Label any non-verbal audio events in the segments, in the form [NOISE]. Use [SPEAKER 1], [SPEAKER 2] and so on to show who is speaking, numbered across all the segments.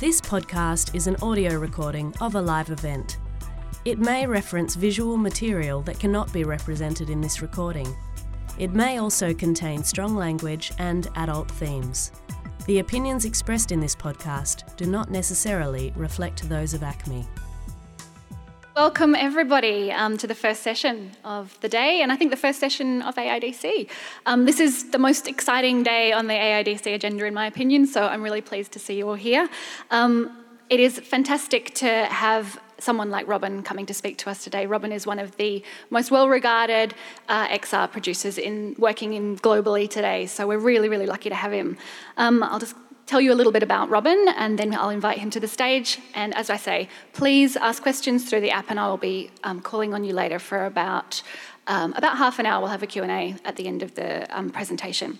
[SPEAKER 1] This podcast is an audio recording of a live event. It may reference visual material that cannot be represented in this recording. It may also contain strong language and adult themes. The opinions expressed in this podcast do not necessarily reflect those of ACME.
[SPEAKER 2] Welcome, everybody, um, to the first session of the day, and I think the first session of AIDC. Um, this is the most exciting day on the AIDC agenda, in my opinion, so I'm really pleased to see you all here. Um, it is fantastic to have someone like Robin coming to speak to us today. Robin is one of the most well-regarded uh, XR producers in working in globally today, so we're really, really lucky to have him. Um, I'll just tell you a little bit about Robin and then I'll invite him to the stage. And as I say, please ask questions through the app and I will be um, calling on you later for about, um, about half an hour. We'll have a Q&A at the end of the um, presentation.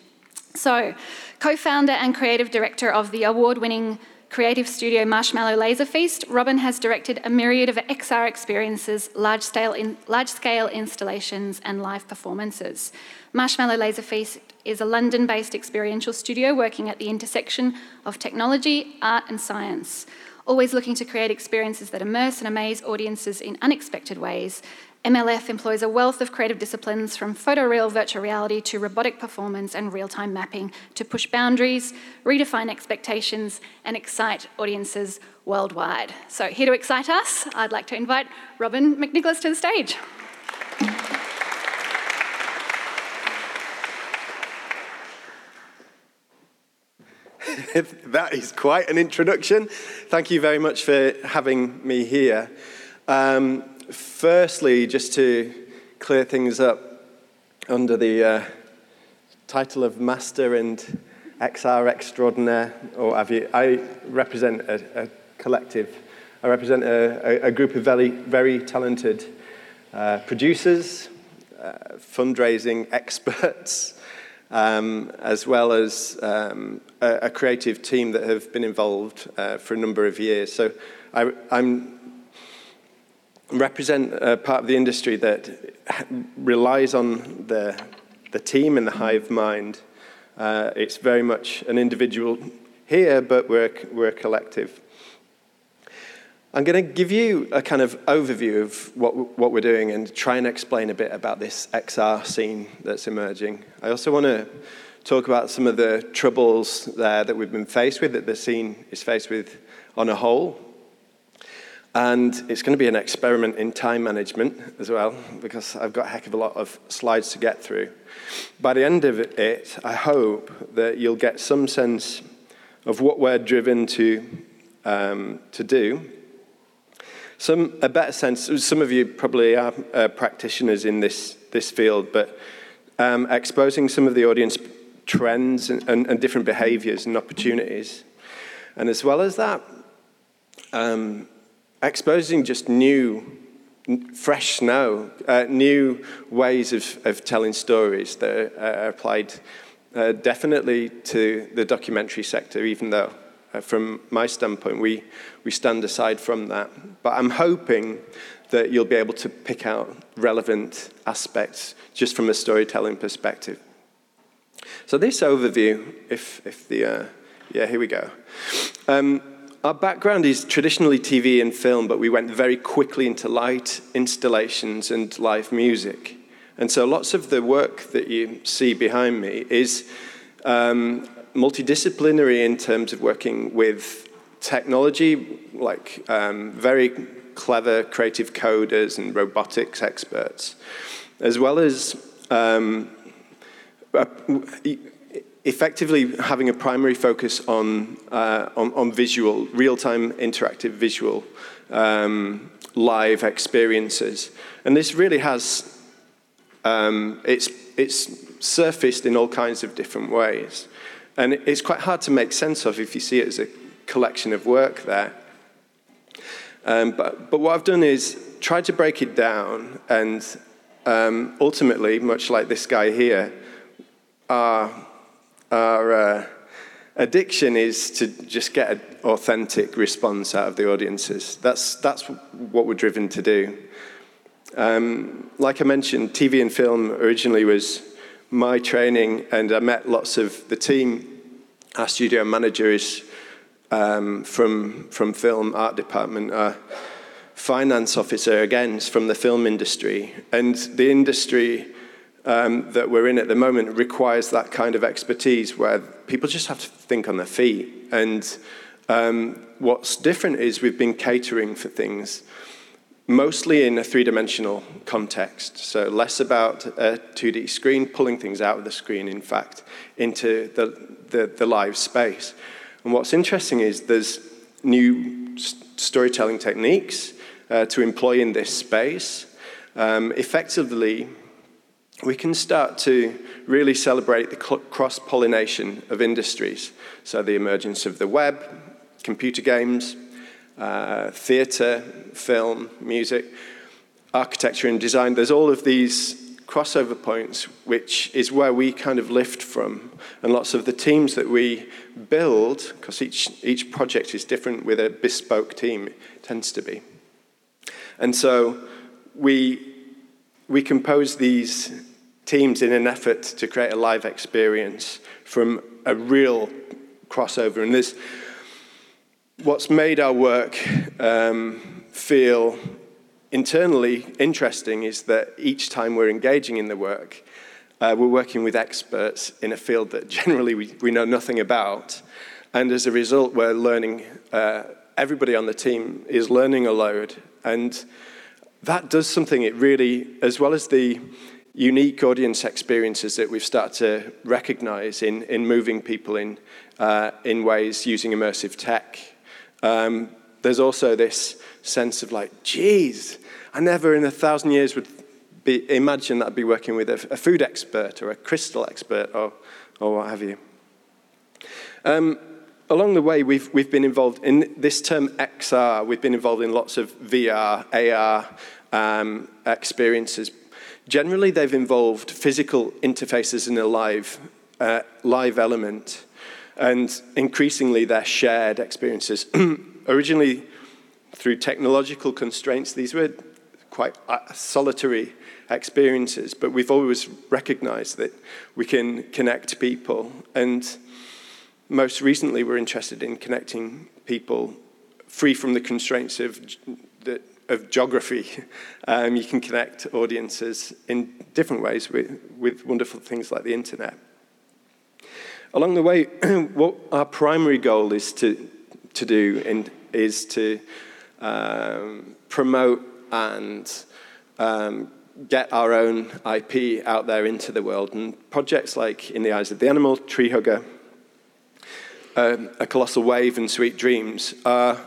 [SPEAKER 2] So, co-founder and creative director of the award-winning creative studio Marshmallow Laser Feast, Robin has directed a myriad of XR experiences, large scale, in, large scale installations, and live performances. Marshmallow Laser Feast is a London based experiential studio working at the intersection of technology, art, and science, always looking to create experiences that immerse and amaze audiences in unexpected ways. MLF employs a wealth of creative disciplines from photoreal virtual reality to robotic performance and real time mapping to push boundaries, redefine expectations, and excite audiences worldwide. So, here to excite us, I'd like to invite Robin McNicholas to the stage. [LAUGHS]
[SPEAKER 3] that is quite an introduction. Thank you very much for having me here. Um, firstly, just to clear things up, under the uh, title of Master and XR Extraordinaire, or have you, I represent a, a collective. I represent a, a, group of very, very talented uh, producers, uh, fundraising experts, um, as well as um, a, a, creative team that have been involved uh, for a number of years. So I I'm, represent a part of the industry that relies on the, the team and the hive mind. Uh, it's very much an individual here, but we're, we're a collective. I'm going to give you a kind of overview of what, what we're doing and try and explain a bit about this XR scene that's emerging. I also want to talk about some of the troubles there that we've been faced with, that the scene is faced with on a whole. And it's going to be an experiment in time management as well, because I've got a heck of a lot of slides to get through. By the end of it, I hope that you'll get some sense of what we're driven to, um, to do some, a better sense, some of you probably are uh, practitioners in this, this field, but um, exposing some of the audience trends and, and, and, different behaviors and opportunities. And as well as that, um, exposing just new, fresh snow, uh, new ways of, of telling stories that are, applied uh, definitely to the documentary sector, even though uh, from my standpoint, we, we stand aside from that. But I'm hoping that you'll be able to pick out relevant aspects just from a storytelling perspective. So, this overview, if, if the, uh, yeah, here we go. Um, our background is traditionally TV and film, but we went very quickly into light installations and live music. And so, lots of the work that you see behind me is um, multidisciplinary in terms of working with technology, like um, very clever creative coders and robotics experts, as well as um, effectively having a primary focus on, uh, on, on, visual, real-time interactive visual um, live experiences. And this really has, um, it's, it's surfaced in all kinds of different ways. And it's quite hard to make sense of if you see it as a collection of work there. Um, but, but what I've done is tried to break it down, and um, ultimately, much like this guy here, our, our uh, addiction is to just get an authentic response out of the audiences. That's, that's what we're driven to do. Um, like I mentioned, TV and film originally was my training, and I met lots of the team. Our studio manager is um, from, from film art department. Our finance officer, again, is from the film industry. And the industry um, that we're in at the moment requires that kind of expertise where people just have to think on their feet. And um, what's different is we've been catering for things mostly in a three dimensional context. So, less about a 2D screen, pulling things out of the screen, in fact, into the, the, the live space. And what's interesting is there's new storytelling techniques uh, to employ in this space. Um, effectively, we can start to really celebrate the cross pollination of industries. So, the emergence of the web, computer games, uh, theatre, film, music, architecture, and design. There's all of these crossover points, which is where we kind of lift from. And lots of the teams that we build, because each, each project is different with a bespoke team, tends to be. And so we, we compose these teams in an effort to create a live experience from a real crossover. And this, what's made our work um, feel internally interesting is that each time we're engaging in the work, uh, we're working with experts in a field that [LAUGHS] generally we, we know nothing about. And as a result, we're learning, uh, everybody on the team is learning a load. And that does something, it really, as well as the unique audience experiences that we've started to recognize in, in moving people in, uh, in ways using immersive tech um, there's also this sense of like, geez, I never in a thousand years would be, imagine that I'd be working with a, a, food expert or a crystal expert or, or what have you. Um, along the way, we've, we've been involved in this term XR, we've been involved in lots of VR, AR um, experiences. Generally, they've involved physical interfaces in a live, uh, live element and increasingly they're shared experiences. [CLEARS THROAT] Originally, through technological constraints, these were quite uh, solitary experiences, but we've always recognized that we can connect people. And most recently, we're interested in connecting people free from the constraints of, of geography. Um, you can connect audiences in different ways with, with wonderful things like the internet. Along the way, [CLEARS THROAT] what our primary goal is to, to do in, is to um, promote and um, get our own IP out there into the world. And projects like In the Eyes of the Animal, Tree Hugger, um, A Colossal Wave, and Sweet Dreams are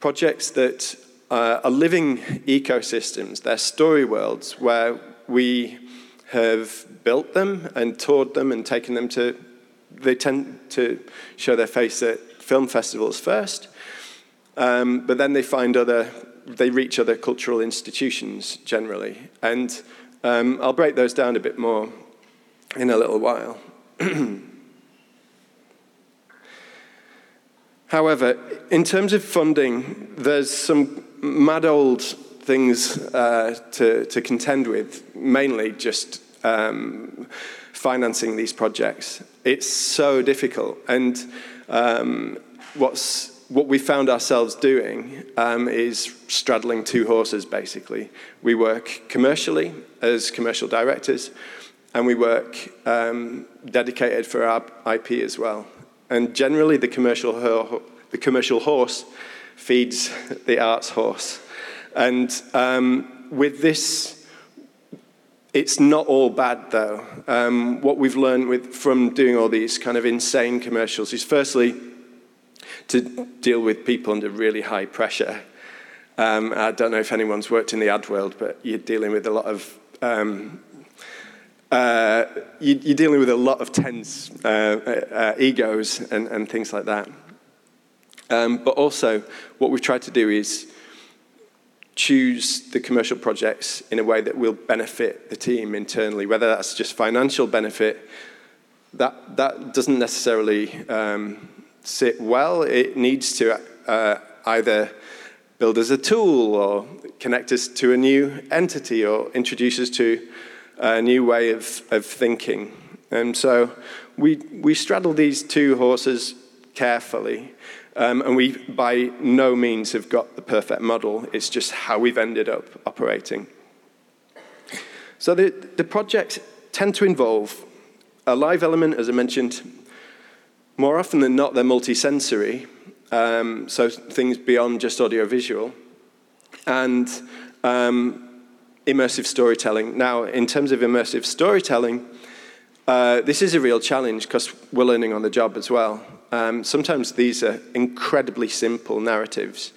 [SPEAKER 3] projects that uh, are living ecosystems. They're story worlds where we have built them and toured them and taken them to they tend to show their face at film festivals first, um, but then they find other, they reach other cultural institutions generally. And um, I'll break those down a bit more in a little while. [CLEARS THROAT] However, in terms of funding, there's some mad old things uh, to, to contend with, mainly just um, financing these projects. It's so difficult. And um, what's, what we found ourselves doing um, is straddling two horses, basically. We work commercially as commercial directors, and we work um, dedicated for our IP as well. And generally, the commercial, the commercial horse feeds [LAUGHS] the arts horse. And um, with this it's not all bad, though. Um, what we've learned with, from doing all these kind of insane commercials is firstly to deal with people under really high pressure. Um, I don't know if anyone's worked in the ad world, but you're dealing with a lot of um, uh, you, are dealing with a lot of tense uh, uh, egos and, and, things like that. Um, but also, what we've tried to do is choose the commercial projects in a way that will benefit the team internally, whether that's just financial benefit. That, that doesn't necessarily um, sit well. It needs to uh, either build as a tool or connect us to a new entity or introduce us to a new way of, of thinking. And so we, we straddle these two horses carefully. Um, and we, by no means, have got the perfect model. It's just how we've ended up operating. So the, the projects tend to involve a live element, as I mentioned. More often than not, they're multisensory, um, so things beyond just audiovisual. And um, immersive storytelling. Now, in terms of immersive storytelling, uh, this is a real challenge because we're learning on the job as well. Um, sometimes these are incredibly simple narratives.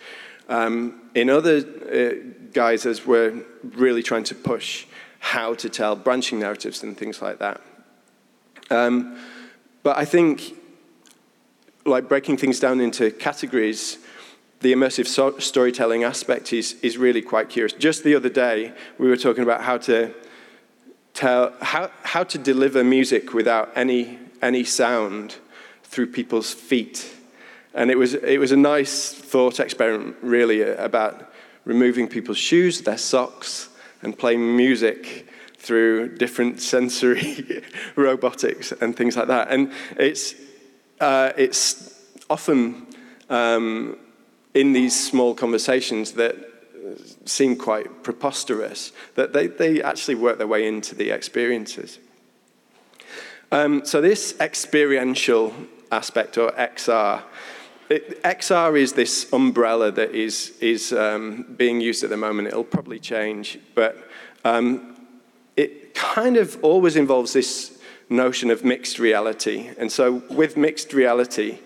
[SPEAKER 3] Um, in other uh, guises, we're really trying to push how to tell branching narratives and things like that. Um, but I think, like breaking things down into categories, the immersive so- storytelling aspect is, is really quite curious. Just the other day, we were talking about how to tell, how, how to deliver music without any, any sound through people's feet. And it was, it was a nice thought experiment, really, about removing people's shoes, their socks, and playing music through different [LAUGHS] sensory [LAUGHS] robotics and things like that. And it's, uh, it's often um, in these small conversations that seem quite preposterous, that they, they actually work their way into the experiences. Um, so, this experiential aspect, or XR, it, XR is this umbrella that is, is um, being used at the moment. It'll probably change, but um, it kind of always involves this notion of mixed reality. And so, with mixed reality,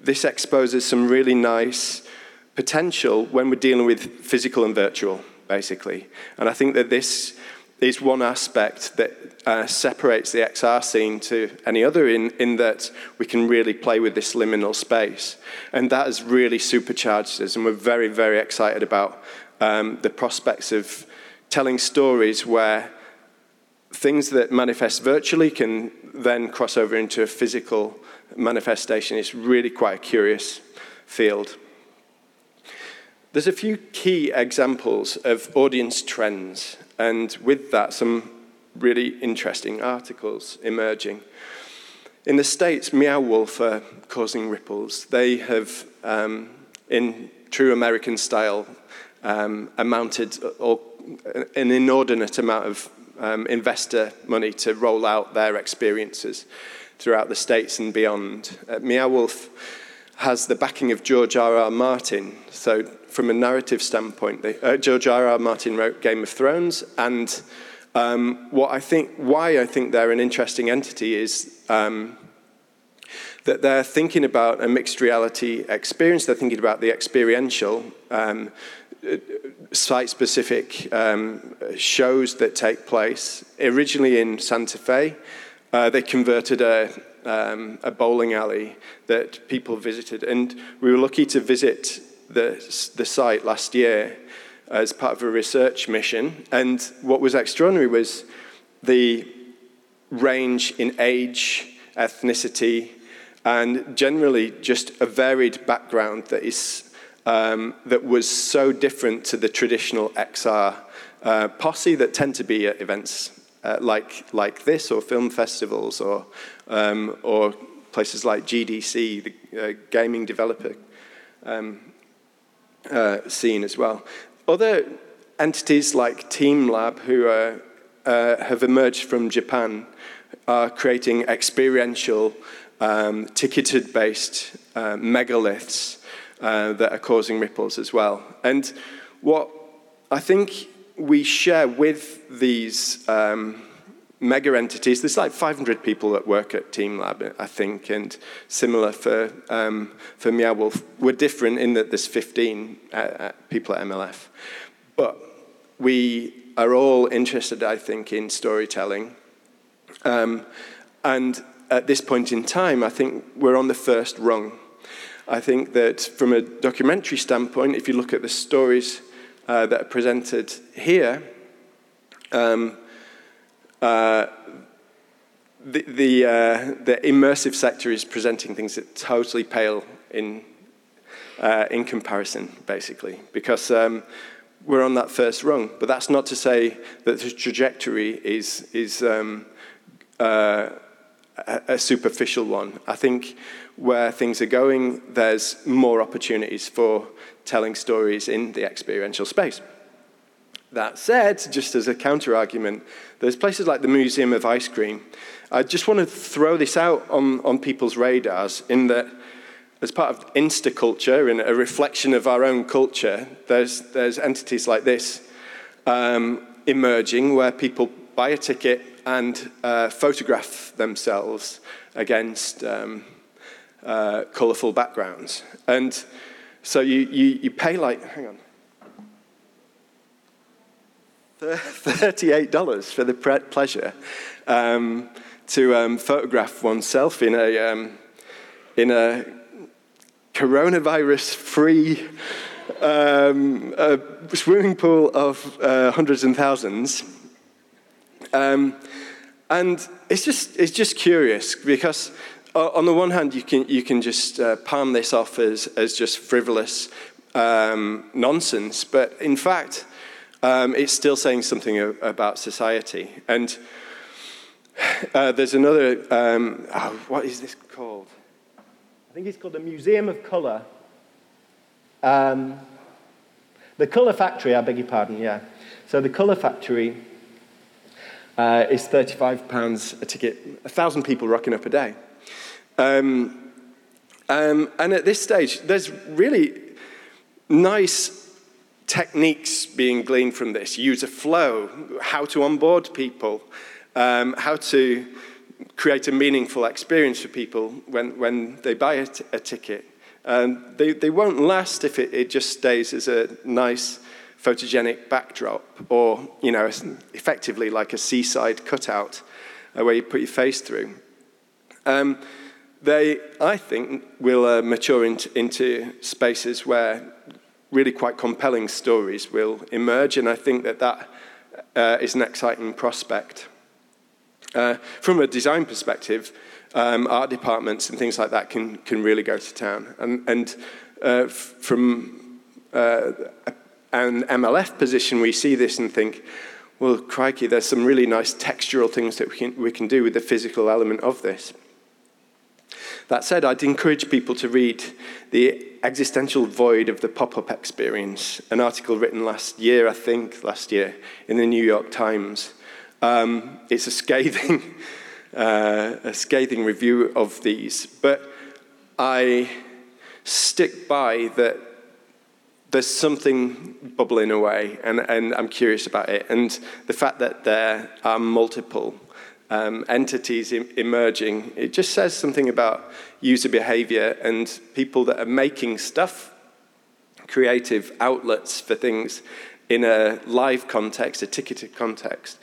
[SPEAKER 3] this exposes some really nice potential when we're dealing with physical and virtual, basically. And I think that this is one aspect that uh, separates the XR scene to any other in, in that we can really play with this liminal space. And that has really supercharged us, and we're very, very excited about um, the prospects of telling stories where things that manifest virtually can then cross over into a physical manifestation. It's really quite a curious field. There's a few key examples of audience trends, and with that, some really interesting articles emerging. In the States, Meow Wolf are causing ripples. They have, um, in true American style, um, amounted or an inordinate amount of um, investor money to roll out their experiences throughout the States and beyond. Uh, Meow Wolf has the backing of George R. R. Martin. So, from a narrative standpoint, they, uh, George R. R. Martin wrote Game of Thrones, and um, what I think, why I think they're an interesting entity is um, that they're thinking about a mixed reality experience. They're thinking about the experiential, um, site-specific um, shows that take place. Originally in Santa Fe, uh, they converted a um, a bowling alley that people visited. And we were lucky to visit the, the site last year as part of a research mission. And what was extraordinary was the range in age, ethnicity, and generally just a varied background that is um, that was so different to the traditional XR uh, posse that tend to be at events uh, like, like this, or film festivals, or, um, or places like GDC, the uh, gaming developer um, uh, scene as well. Other entities like teamLab, who are, uh, have emerged from Japan, are creating experiential, um, ticketed based uh, megaliths uh, that are causing ripples as well. And what I think we share with these um, mega entities, there's like 500 people that work at teamLab, I think, and similar for, um, for Meow Wolf. We're different in that there's 15 uh, uh people at MLF. But we are all interested, I think, in storytelling. Um, and at this point in time, I think we're on the first rung. I think that from a documentary standpoint, if you look at the stories uh, that are presented here, um, uh, the, the, uh, the, immersive sector is presenting things that totally pale in, uh, in comparison, basically, because um, we're on that first rung. But that's not to say that the trajectory is, is um, uh, a, a superficial one. I think where things are going, there's more opportunities for telling stories in the experiential space. That said, just as a counter argument, there's places like the Museum of Ice Cream. I just want to throw this out on, on people's radars in that, as part of Insta culture and a reflection of our own culture, there's, there's entities like this um, emerging where people buy a ticket and uh, photograph themselves against um, uh, colourful backgrounds. And so you, you, you pay like, hang on, [LAUGHS] $38 for the pleasure um, to um, photograph oneself in a, um, in a coronavirus free um, swimming pool of uh, hundreds and thousands. Um, and it's just, it's just curious because on the one hand, you can, you can just uh, palm this off as, as just frivolous um, nonsense, but in fact, um, it's still saying something about society. And uh, there's another, um, oh, what is this called? I think it's called the Museum of Colour. Um, the Colour Factory, I beg your pardon, yeah. So the Colour Factory uh, is £35 a ticket, a thousand people rocking up a day. Um, um, and at this stage, there's really nice techniques being gleaned from this user flow, how to onboard people, um, how to create a meaningful experience for people when, when they buy a, ticket. Um, they, they won't last if it, it just stays as a nice photogenic backdrop or, you know, effectively like a seaside cutout uh, where you put your face through. Um, they, I think, will uh, mature into spaces where really quite compelling stories will emerge, and I think that that uh, is an exciting prospect. Uh, from a design perspective, um, art departments and things like that can, can really go to town. And, and uh, from uh, an MLF position, we see this and think, well, crikey, there's some really nice textural things that we can, we can do with the physical element of this. That said, I'd encourage people to read The Existential Void of the Pop Up Experience, an article written last year, I think, last year, in the New York Times. Um, it's a scathing, [LAUGHS] uh, a scathing review of these, but I stick by that there's something bubbling away, and, and I'm curious about it. And the fact that there are multiple um, entities emerging, it just says something about user behavior and people that are making stuff, creative outlets for things in a live context, a ticketed context,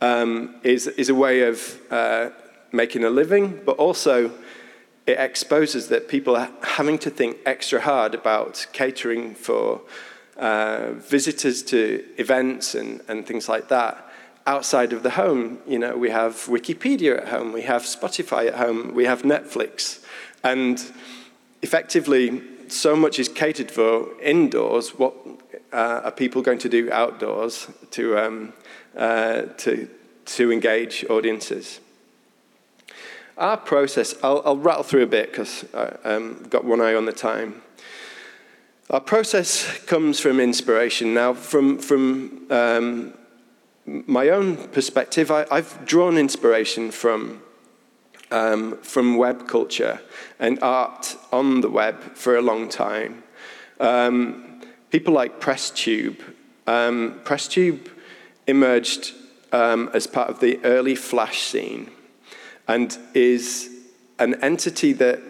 [SPEAKER 3] um, is, is a way of uh, making a living, but also it exposes that people are having to think extra hard about catering for uh, visitors to events and, and things like that outside of the home. You know, we have Wikipedia at home, we have Spotify at home, we have Netflix. And effectively, so much is catered for indoors. What uh, are people going to do outdoors to, um, uh, to, to engage audiences? Our process, I'll, I'll rattle through a bit because I've um, got one eye on the time. Our process comes from inspiration. Now, from, from um, my own perspective, I, have drawn inspiration from, um, from web culture and art on the web for a long time. Um, people like PressTube. Um, PressTube emerged um, as part of the early Flash scene and is an entity that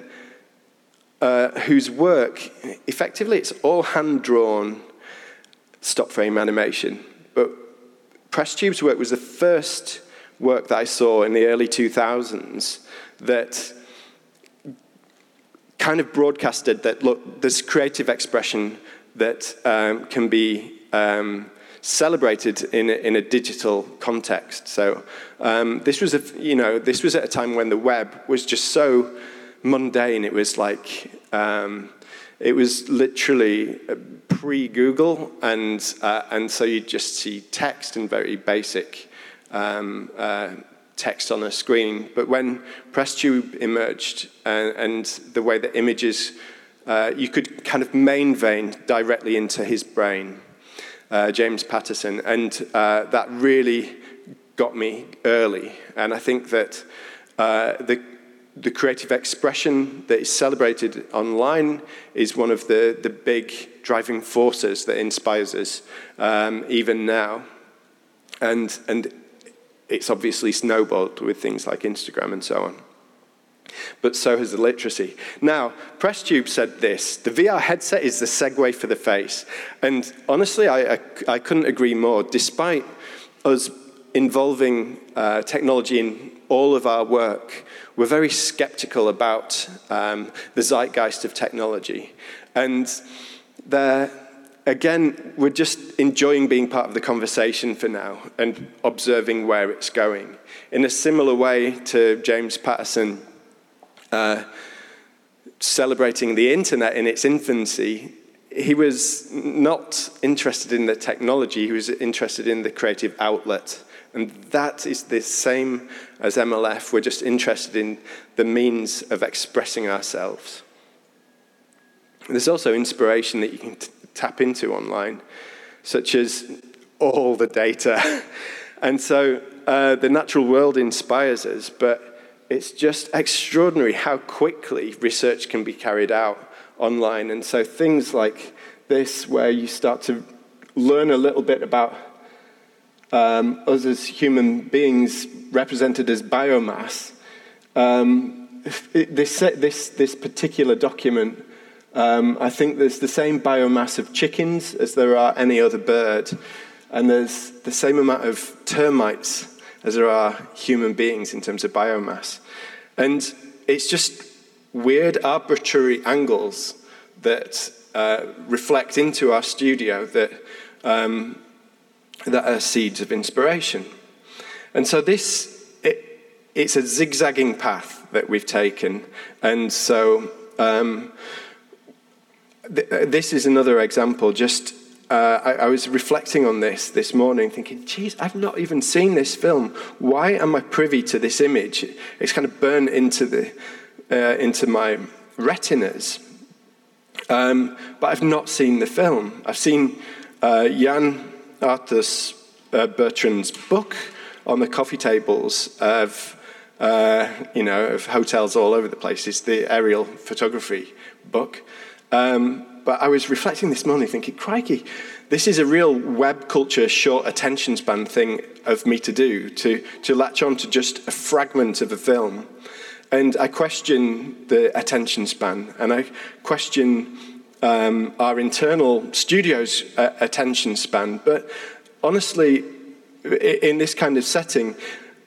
[SPEAKER 3] uh, whose work, effectively, it's all hand drawn stop frame animation, but PressTube's work was the first work that I saw in the early 2000s that kind of broadcasted that, look, there's creative expression that um, can be um, celebrated in a, in a digital context. So um, this was a, you know, this was at a time when the web was just so mundane. It was like, um, it was literally pre-Google, and, uh, and so you'd just see text and very basic um, uh, text on a screen. But when PressTube emerged and, and the way that images, uh, you could kind of main vein directly into his brain, uh, James Paterson, and uh, that really got me early. And I think that uh, the the creative expression that is celebrated online is one of the, the big driving forces that inspires us um, even now. And, and it's obviously snowballed with things like Instagram and so on. But so has the literacy. Now, PressTube said this the VR headset is the segue for the face. And honestly, I, I, I couldn't agree more. Despite us involving uh, technology in all of our work, we're very skeptical about um, the zeitgeist of technology. And there, again, we're just enjoying being part of the conversation for now and observing where it's going. In a similar way to James Paterson uh, celebrating the internet in its infancy, he was not interested in the technology, he was interested in the creative outlet. And that is the same as MLF. We're just interested in the means of expressing ourselves. There's also inspiration that you can t- tap into online, such as all the data. [LAUGHS] and so uh, the natural world inspires us, but it's just extraordinary how quickly research can be carried out online. And so things like this, where you start to learn a little bit about um, us as human beings represented as biomass, um, this, this, this particular document, um, I think there's the same biomass of chickens as there are any other bird, and there's the same amount of termites as there are human beings in terms of biomass. And it's just weird, arbitrary angles that uh, reflect into our studio that um, that are seeds of inspiration. And so this, it, it's a zigzagging path that we've taken. And so um, th- this is another example. Just uh, I, I, was reflecting on this this morning, thinking, geez, I've not even seen this film. Why am I privy to this image? It's kind of burned into, the, uh, into my retinas. Um, but I've not seen the film. I've seen uh, Yann Arthus uh, Bertrand's book on the coffee tables of, uh, you know, of hotels all over the place. It's the aerial photography book. Um, but I was reflecting this morning, thinking, crikey, this is a real web culture short attention span thing of me to do, to, to latch on to just a fragment of a film. And I question the attention span, and I question um, our internal studio's uh, attention span. But honestly, in this kind of setting,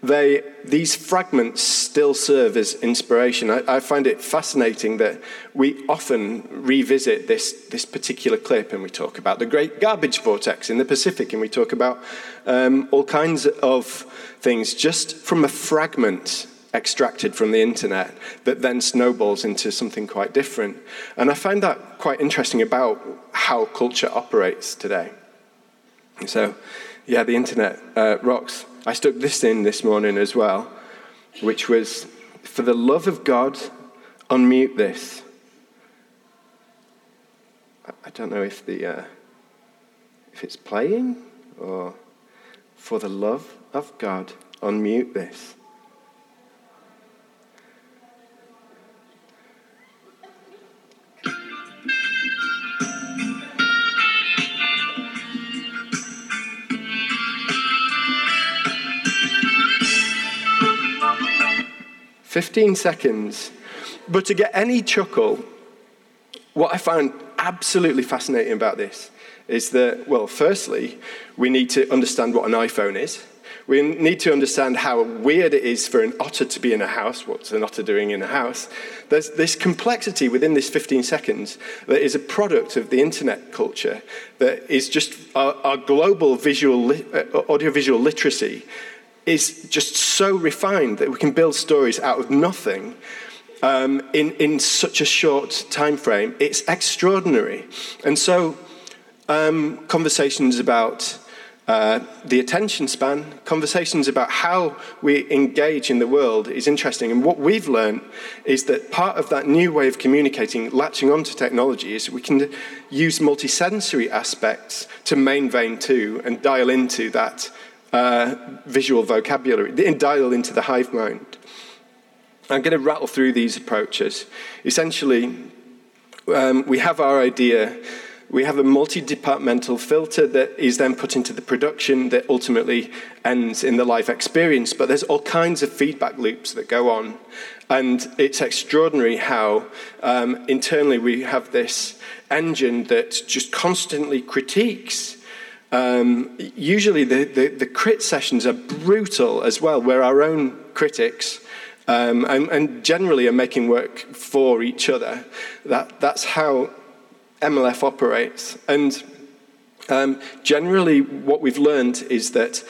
[SPEAKER 3] they, these fragments still serve as inspiration. I, I, find it fascinating that we often revisit this, this particular clip and we talk about the great garbage vortex in the Pacific and we talk about um, all kinds of things just from a fragment extracted from the internet that then snowballs into something quite different. And I find that quite interesting about how culture operates today. So, yeah, the internet uh, rocks. I stuck this in this morning as well, which was, for the love of God, unmute this. I don't know if the uh, if it's playing or for the love of God, unmute this. 15 seconds. But to get any chuckle, what I find absolutely fascinating about this is that, well, firstly, we need to understand what an iPhone is. We need to understand how weird it is for an otter to be in a house. What's an otter doing in a house? There's this complexity within this 15 seconds that is a product of the internet culture that is just our, our global visual, uh, audiovisual literacy is just so refined that we can build stories out of nothing um, in, in such a short time frame. It's extraordinary. And so, um, conversations about uh, the attention span, conversations about how we engage in the world is interesting. And what we've learned is that part of that new way of communicating, latching onto technology, is we can use multisensory aspects to main vein two and dial into that uh, visual vocabulary, and dial into the hive mind. I'm going to rattle through these approaches. Essentially, um, we have our idea we have a multi-departmental filter that is then put into the production that ultimately ends in the live experience. But there's all kinds of feedback loops that go on. And it's extraordinary how um, internally we have this engine that just constantly critiques. Um, usually the, the, the, crit sessions are brutal as well. We're our own critics. Um, and, and, generally are making work for each other. That, that's how MLF operates. And um, generally, what we've learned is that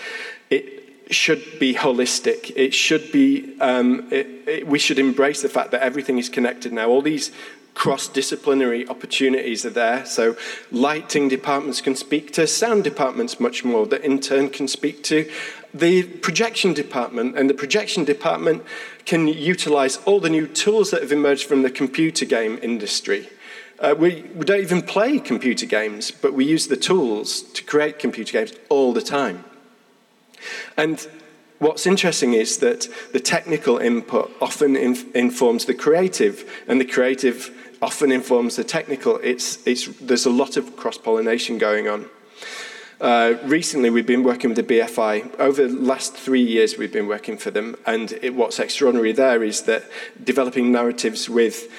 [SPEAKER 3] it should be holistic. It should be, um, it, it, we should embrace the fact that everything is connected now. All these cross-disciplinary opportunities are there. So lighting departments can speak to sound departments much more, that in turn can speak to the projection department, and the projection department can utilize all the new tools that have emerged from the computer game industry. Uh, we, we don't even play computer games, but we use the tools to create computer games all the time. And what's interesting is that the technical input often inf- informs the creative, and the creative often informs the technical. It's, it's, there's a lot of cross pollination going on. Uh, recently, we've been working with the BFI. Over the last three years, we've been working for them. And it, what's extraordinary there is that developing narratives with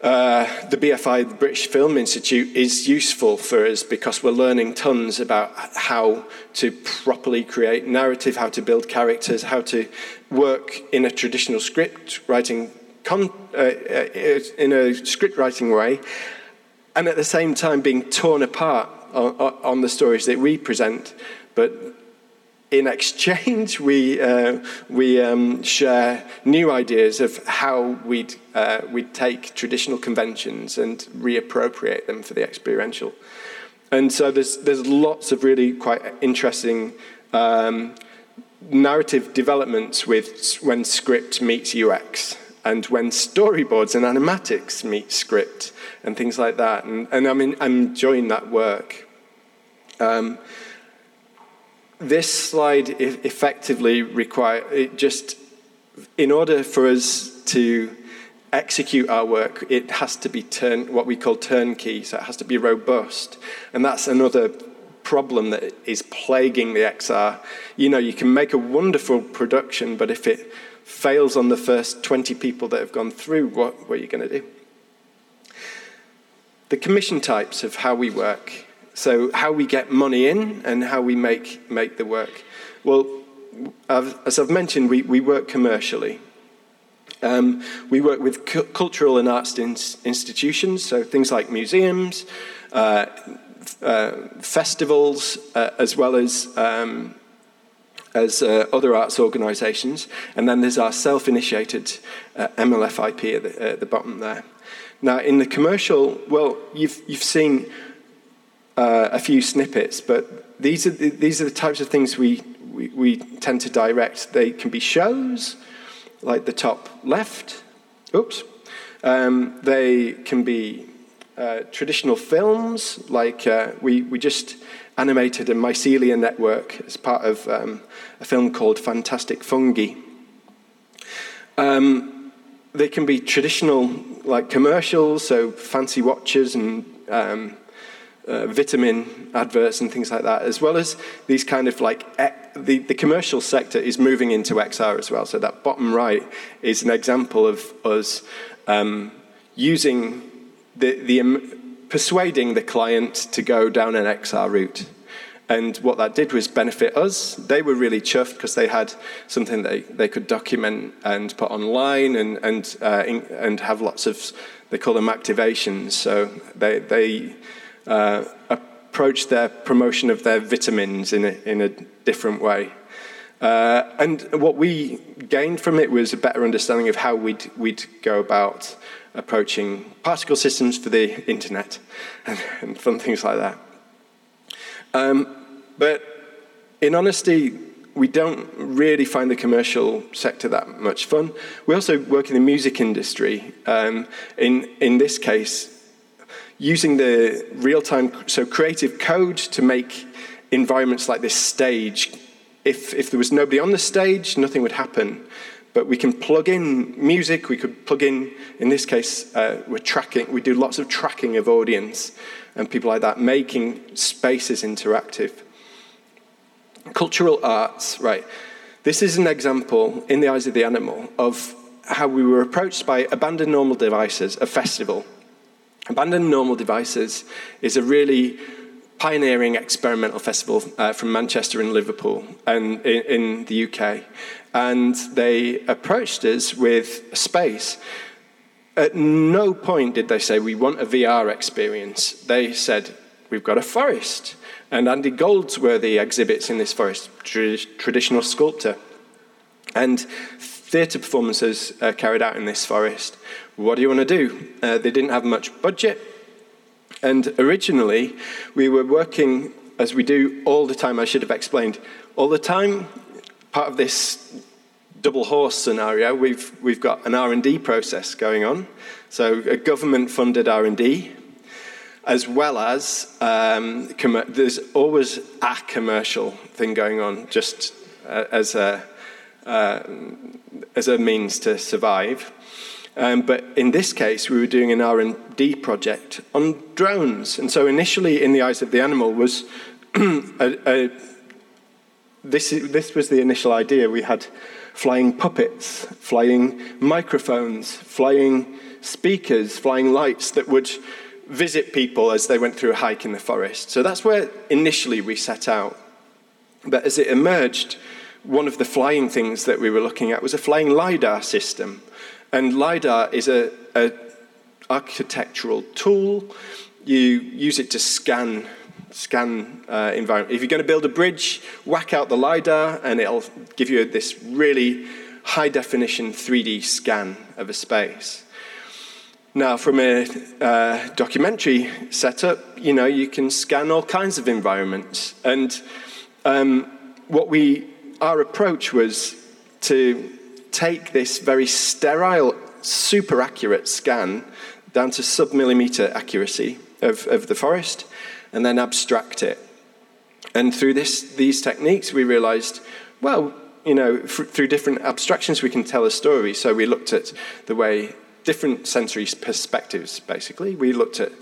[SPEAKER 3] uh, the BFI, the British Film Institute, is useful for us because we're learning tons about how to properly create narrative, how to build characters, how to work in a traditional script writing con- uh, uh, in a script writing way, and at the same time being torn apart on, on the stories that we present, but in exchange, [LAUGHS] we, uh, we um, share new ideas of how we'd, uh, we'd take traditional conventions and reappropriate them for the experiential. And so there's, there's lots of really quite interesting um, narrative developments with when script meets UX and when storyboards and animatics meet script and things like that. And, and I mean, I'm enjoying that work. Um, this slide effectively requires it just in order for us to execute our work, it has to be turn, what we call turnkey, so it has to be robust. And that's another problem that is plaguing the XR. You know, you can make a wonderful production, but if it fails on the first 20 people that have gone through, what, what are you going to do? The commission types of how we work so, how we get money in and how we make, make the work. Well, as I've mentioned, we, we work commercially. Um, we work with cu- cultural and arts in- institutions, so things like museums, uh, uh, festivals, uh, as well as um, as uh, other arts organisations. And then there's our self-initiated uh, MLFIP at the, at the bottom there. Now, in the commercial, well, you've you've seen uh, a few snippets, but these are the, these are the types of things we, we, we tend to direct. They can be shows, like the top left. Oops. Um, they can be uh, traditional films, like uh, we, we just animated a mycelia network as part of um, a film called Fantastic Fungi. Um, they can be traditional, like commercials, so fancy watches and um, uh, vitamin adverts and things like that, as well as these kind of like the, the commercial sector is moving into XR as well. So that bottom right is an example of us um, using the, the persuading the client to go down an XR route. And what that did was benefit us. They were really chuffed because they had something they, they could document and put online and, and, uh, in, and have lots of, they call them activations. So they, they uh, approach their promotion of their vitamins in a, in a different way. Uh, and what we gained from it was a better understanding of how we'd, we'd go about approaching particle systems for the internet and, and fun things like that. Um, but in honesty, we don't really find the commercial sector that much fun. We also work in the music industry. Um, in, in this case, using the real time, so creative code to make environments like this stage. If, if there was nobody on the stage, nothing would happen. But we can plug in music, we could plug in, in this case, uh, we're tracking, we do lots of tracking of audience and people like that, making spaces interactive. Cultural arts, right. This is an example, in the eyes of the animal, of how we were approached by Abandoned Normal Devices, a festival. Abandoned Normal Devices is a really pioneering experimental festival uh, from Manchester and Liverpool and in, in, the UK. And they approached us with space. At no point did they say, we want a VR experience. They said, we've got a forest. And Andy Goldsworthy exhibits in this forest, tra- traditional sculptor. And theatre performances uh, carried out in this forest. What do you want to do? Uh, they didn't have much budget. And originally, we were working, as we do all the time, I should have explained, all the time, part of this double horse scenario, we've, we've got an R&D process going on. So a government-funded R&D, as well as um, com- there's always a commercial thing going on, just uh, as a uh, as a means to survive. Um, but in this case, we were doing an R&D project on drones. And so initially, in the eyes of the animal, was [CLEARS THROAT] a, a, this, this was the initial idea. We had flying puppets, flying microphones, flying speakers, flying lights that would visit people as they went through a hike in the forest. So that's where initially we set out. But as it emerged, one of the flying things that we were looking at was a flying LiDAR system. And LiDAR is a, a architectural tool. You use it to scan scan uh, environment. If you're going to build a bridge, whack out the LiDAR and it'll give you this really high definition 3D scan of a space. Now, from a uh, documentary setup, you know, you can scan all kinds of environments. And um, what we, our approach was to take this very sterile, super accurate scan down to sub-millimeter accuracy of, of the forest and then abstract it. And through this, these techniques, we realized, well, you know, f- through different abstractions, we can tell a story. So we looked at the way different sensory perspectives, basically. We looked at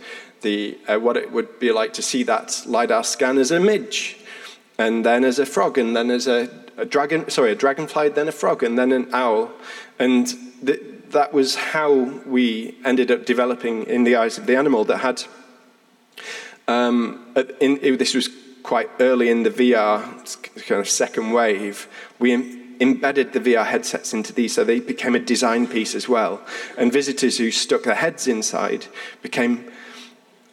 [SPEAKER 3] the, uh, what it would be like to see that LiDAR scan as a midge, and then as a frog, and then as a a dragon, sorry, a dragonfly, then a frog, and then an owl. And th- that was how we ended up developing in the eyes of the animal that had. Um, in, this was quite early in the VR kind of second wave. We Im- embedded the VR headsets into these, so they became a design piece as well. And visitors who stuck their heads inside became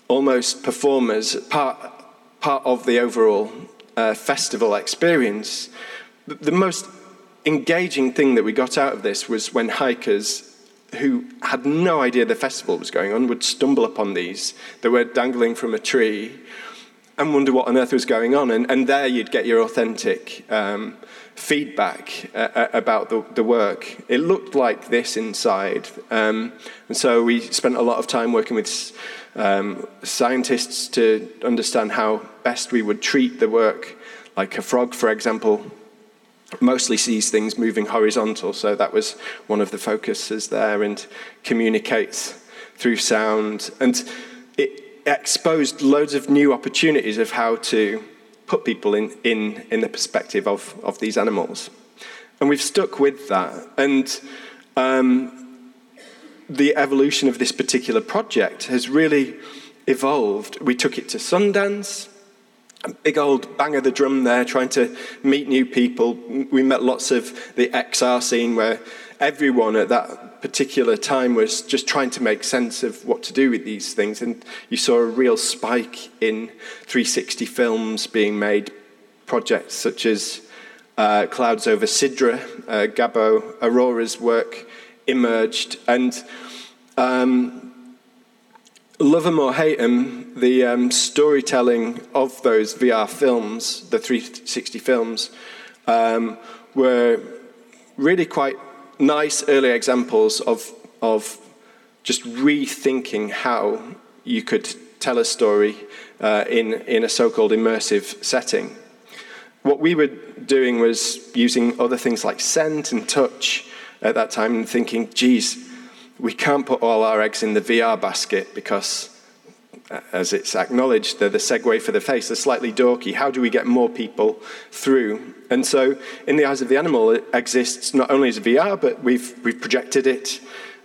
[SPEAKER 3] almost performers, part, part of the overall uh, festival experience the most engaging thing that we got out of this was when hikers who had no idea the festival was going on would stumble upon these that were dangling from a tree and wonder what on earth was going on. And, and there you'd get your authentic um, feedback uh, uh about the, the, work. It looked like this inside. Um, and so we spent a lot of time working with um, scientists to understand how best we would treat the work. Like a frog, for example, mostly sees things moving horizontal, so that was one of the focuses there, and communicates through sound. And it exposed loads of new opportunities of how to put people in, in, in the perspective of, of these animals. And we've stuck with that. And um, the evolution of this particular project has really evolved. We took it to Sundance big old bang of the drum there, trying to meet new people. We met lots of the XR scene where everyone at that particular time was just trying to make sense of what to do with these things. And you saw a real spike in 360 films being made, projects such as uh, Clouds Over Sidra, uh, Gabo Arora's work emerged. And um, love them or hate them, the um, storytelling of those VR films, the 360 films, um, were really quite nice early examples of, of just rethinking how you could tell a story uh, in, in a so called immersive setting. What we were doing was using other things like scent and touch at that time and thinking, geez, we can't put all our eggs in the VR basket because, as it's acknowledged, they're the segue for the face. They're slightly dorky. How do we get more people through? And so, in the eyes of the animal, it exists not only as VR, but we've, we've projected it.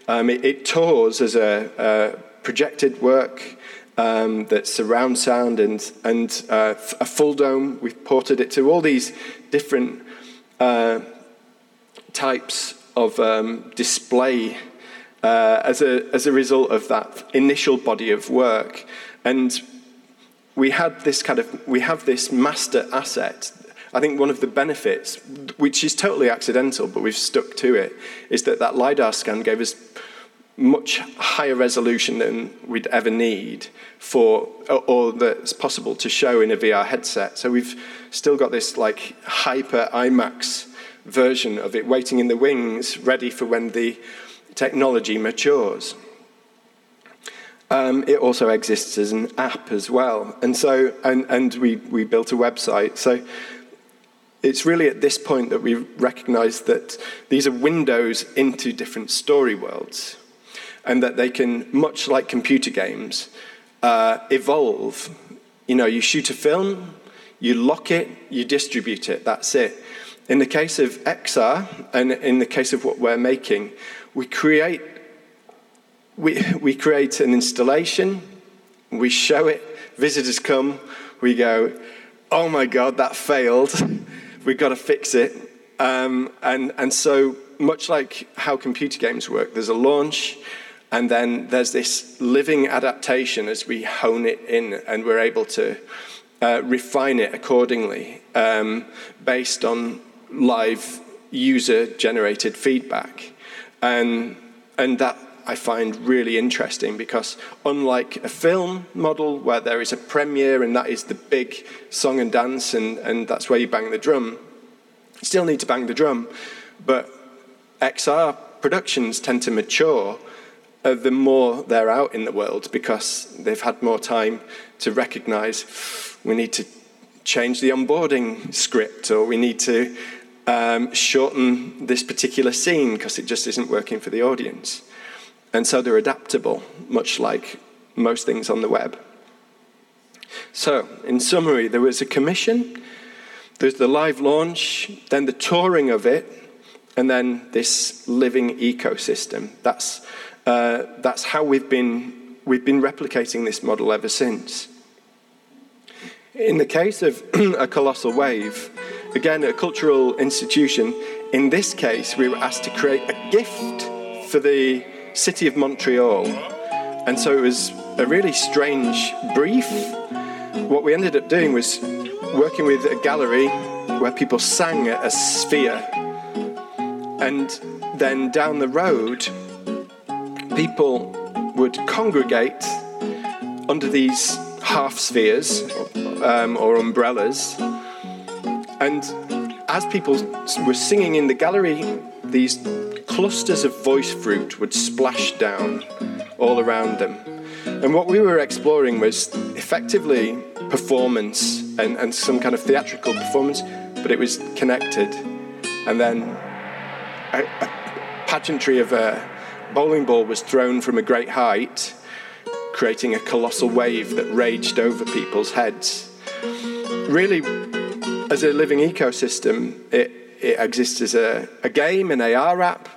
[SPEAKER 3] Um, it, it, tours as a, a projected work um, that's surround sound and, and uh, a full dome. We've ported it to all these different uh, types of um, display uh, as, a, as a result of that initial body of work. And we had this kind of, we have this master asset. I think one of the benefits, which is totally accidental, but we've stuck to it, is that that LiDAR scan gave us much higher resolution than we'd ever need for, or that's possible to show in a VR headset. So we've still got this like hyper IMAX version of it waiting in the wings, ready for when the technology matures. Um, it also exists as an app as well. And so, and, and we, we built a website. So it's really at this point that we recognize that these are windows into different story worlds and that they can, much like computer games, uh, evolve. You know, you shoot a film, you lock it, you distribute it, that's it. In the case of XR, and in the case of what we're making, we create, we, we create an installation, we show it, visitors come, we go, oh my God, that failed, we've got to fix it. Um, and, and so, much like how computer games work, there's a launch, and then there's this living adaptation as we hone it in and we're able to uh, refine it accordingly um, based on live user generated feedback. And, and that I find really interesting because, unlike a film model where there is a premiere and that is the big song and dance and, and that's where you bang the drum, you still need to bang the drum. But XR productions tend to mature uh, the more they're out in the world because they've had more time to recognize we need to change the onboarding script or we need to um, shorten this particular scene because it just isn't working for the audience. And so they're adaptable, much like most things on the web. So, in summary, there was a commission, there's the live launch, then the touring of it, and then this living ecosystem. That's, uh, that's how we've been, we've been replicating this model ever since. In the case of [CLEARS THROAT] a colossal wave, again, a cultural institution. In this case, we were asked to create a gift for the city of Montreal. And so it was a really strange brief. What we ended up doing was working with a gallery where people sang a sphere. And then down the road, people would congregate under these half spheres um, or umbrellas and as people were singing in the gallery, these clusters of voice fruit would splash down all around them. And what we were exploring was effectively performance and, and some kind of theatrical performance, but it was connected. And then a, a pageantry of a bowling ball was thrown from a great height, creating a colossal wave that raged over people's heads. Really, as a living ecosystem, it, it exists as a, a, game, an AR app,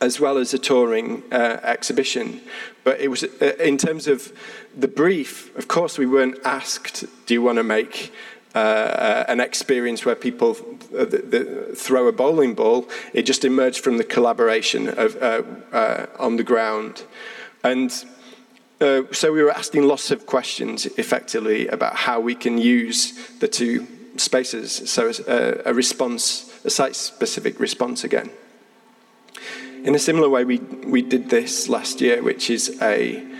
[SPEAKER 3] as well as a touring uh, exhibition. But it was uh, in terms of the brief. Of course, we weren't asked, "Do you want to make?" Uh, uh an experience where people uh, the, the, throw a bowling ball. It just emerged from the collaboration of, uh, on the ground, and so we were asking lots of questions effectively about how we can use the two spaces, so a, a response, a site-specific response again. In a similar way, we, we did this last year, which is a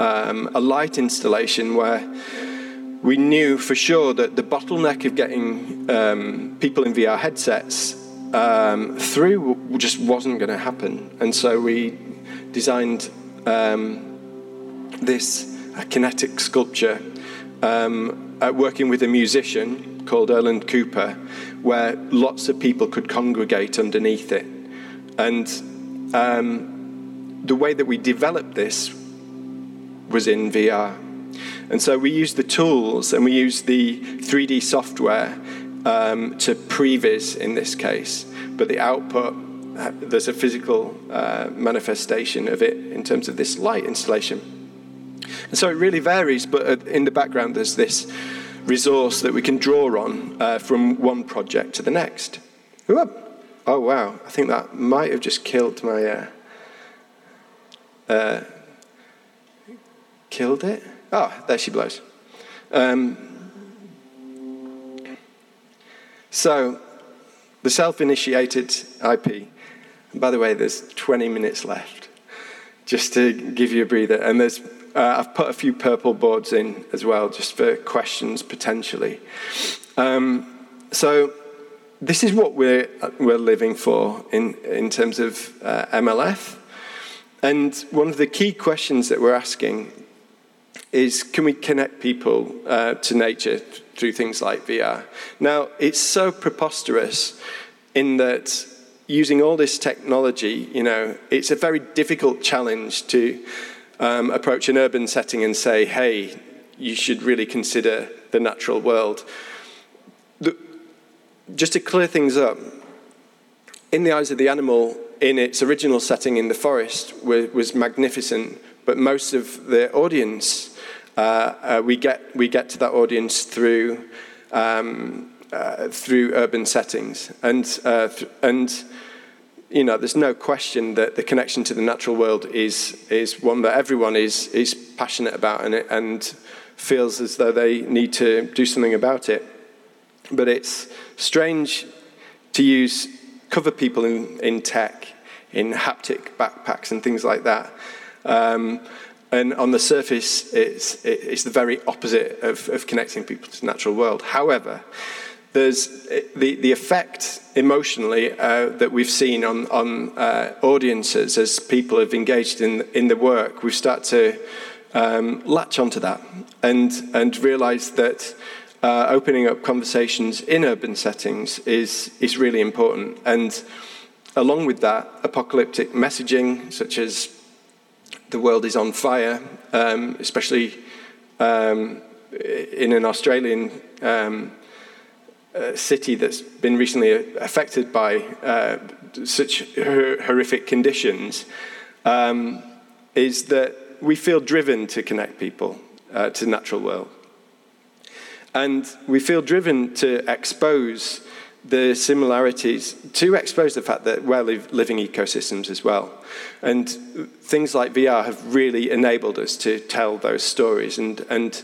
[SPEAKER 3] um, a light installation where we knew for sure that the bottleneck of getting um, people in VR headsets um, through just wasn't going to happen. And so we designed um, this kinetic sculpture um, working with a musician called Erland Cooper, where lots of people could congregate underneath it. And um, the way that we developed this was in VR. And so we used the tools and we used the 3D software um, to previs in this case, but the output, uh, there's a physical uh, manifestation of it in terms of this light installation. And so it really varies, but uh, in the background there's this resource that we can draw on uh, from one project to the next. Oh, wow, I think that might have just killed my. Uh, uh, killed it? Oh, there she blows. Um, so, the self initiated IP. And by the way, there's 20 minutes left, just to give you a breather. And there's, uh, I've put a few purple boards in as well, just for questions potentially. Um, so, this is what we're, we're living for in, in terms of uh, MLF. And one of the key questions that we're asking is can we connect people uh, to nature through things like VR? Now, it's so preposterous in that using all this technology, you know, it's a very difficult challenge to um, approach an urban setting and say, hey, you should really consider the natural world. The, just to clear things up, in the eyes of the animal, in its original setting in the forest, was magnificent, but most of the audience uh, uh, we, get, we get to that audience through, um, uh, through urban settings. And, uh, th- and you know, there's no question that the connection to the natural world is, is one that everyone is, is passionate about and, and feels as though they need to do something about it. But it's strange to use cover people in, in tech, in haptic backpacks and things like that. Um, and on the surface, it's, it's the very opposite of, of connecting people to the natural world. However, there's the, the effect emotionally uh, that we've seen on, on uh, audiences as people have engaged in, in the work. We've started to um, latch onto that and, and realize that uh, opening up conversations in urban settings is, is really important. And along with that, apocalyptic messaging, such as the world is on fire, um, especially um, in an Australian um, uh, city that's been recently affected by uh, such horrific conditions, um, is that we feel driven to connect people uh, to the natural world. And we feel driven to expose the similarities to expose the fact that we're living ecosystems as well. And things like VR have really enabled us to tell those stories and, and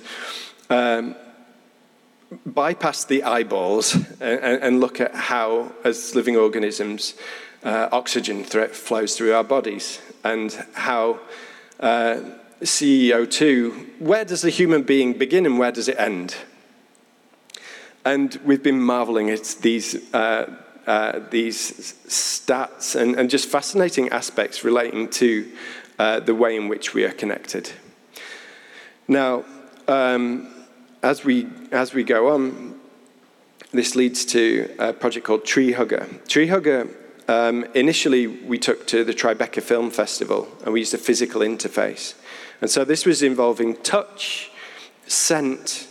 [SPEAKER 3] um, bypass the eyeballs and, and, look at how, as living organisms, uh, oxygen flows through our bodies and how uh, CO2, where does the human being begin and where does it end? And we've been marveling at these, uh, uh, these stats and, and, just fascinating aspects relating to uh, the way in which we are connected. Now, um, as, we, as we go on, this leads to a project called Tree Hugger. Tree Hugger, um, initially, we took to the Tribeca Film Festival and we used a physical interface. And so this was involving touch, scent,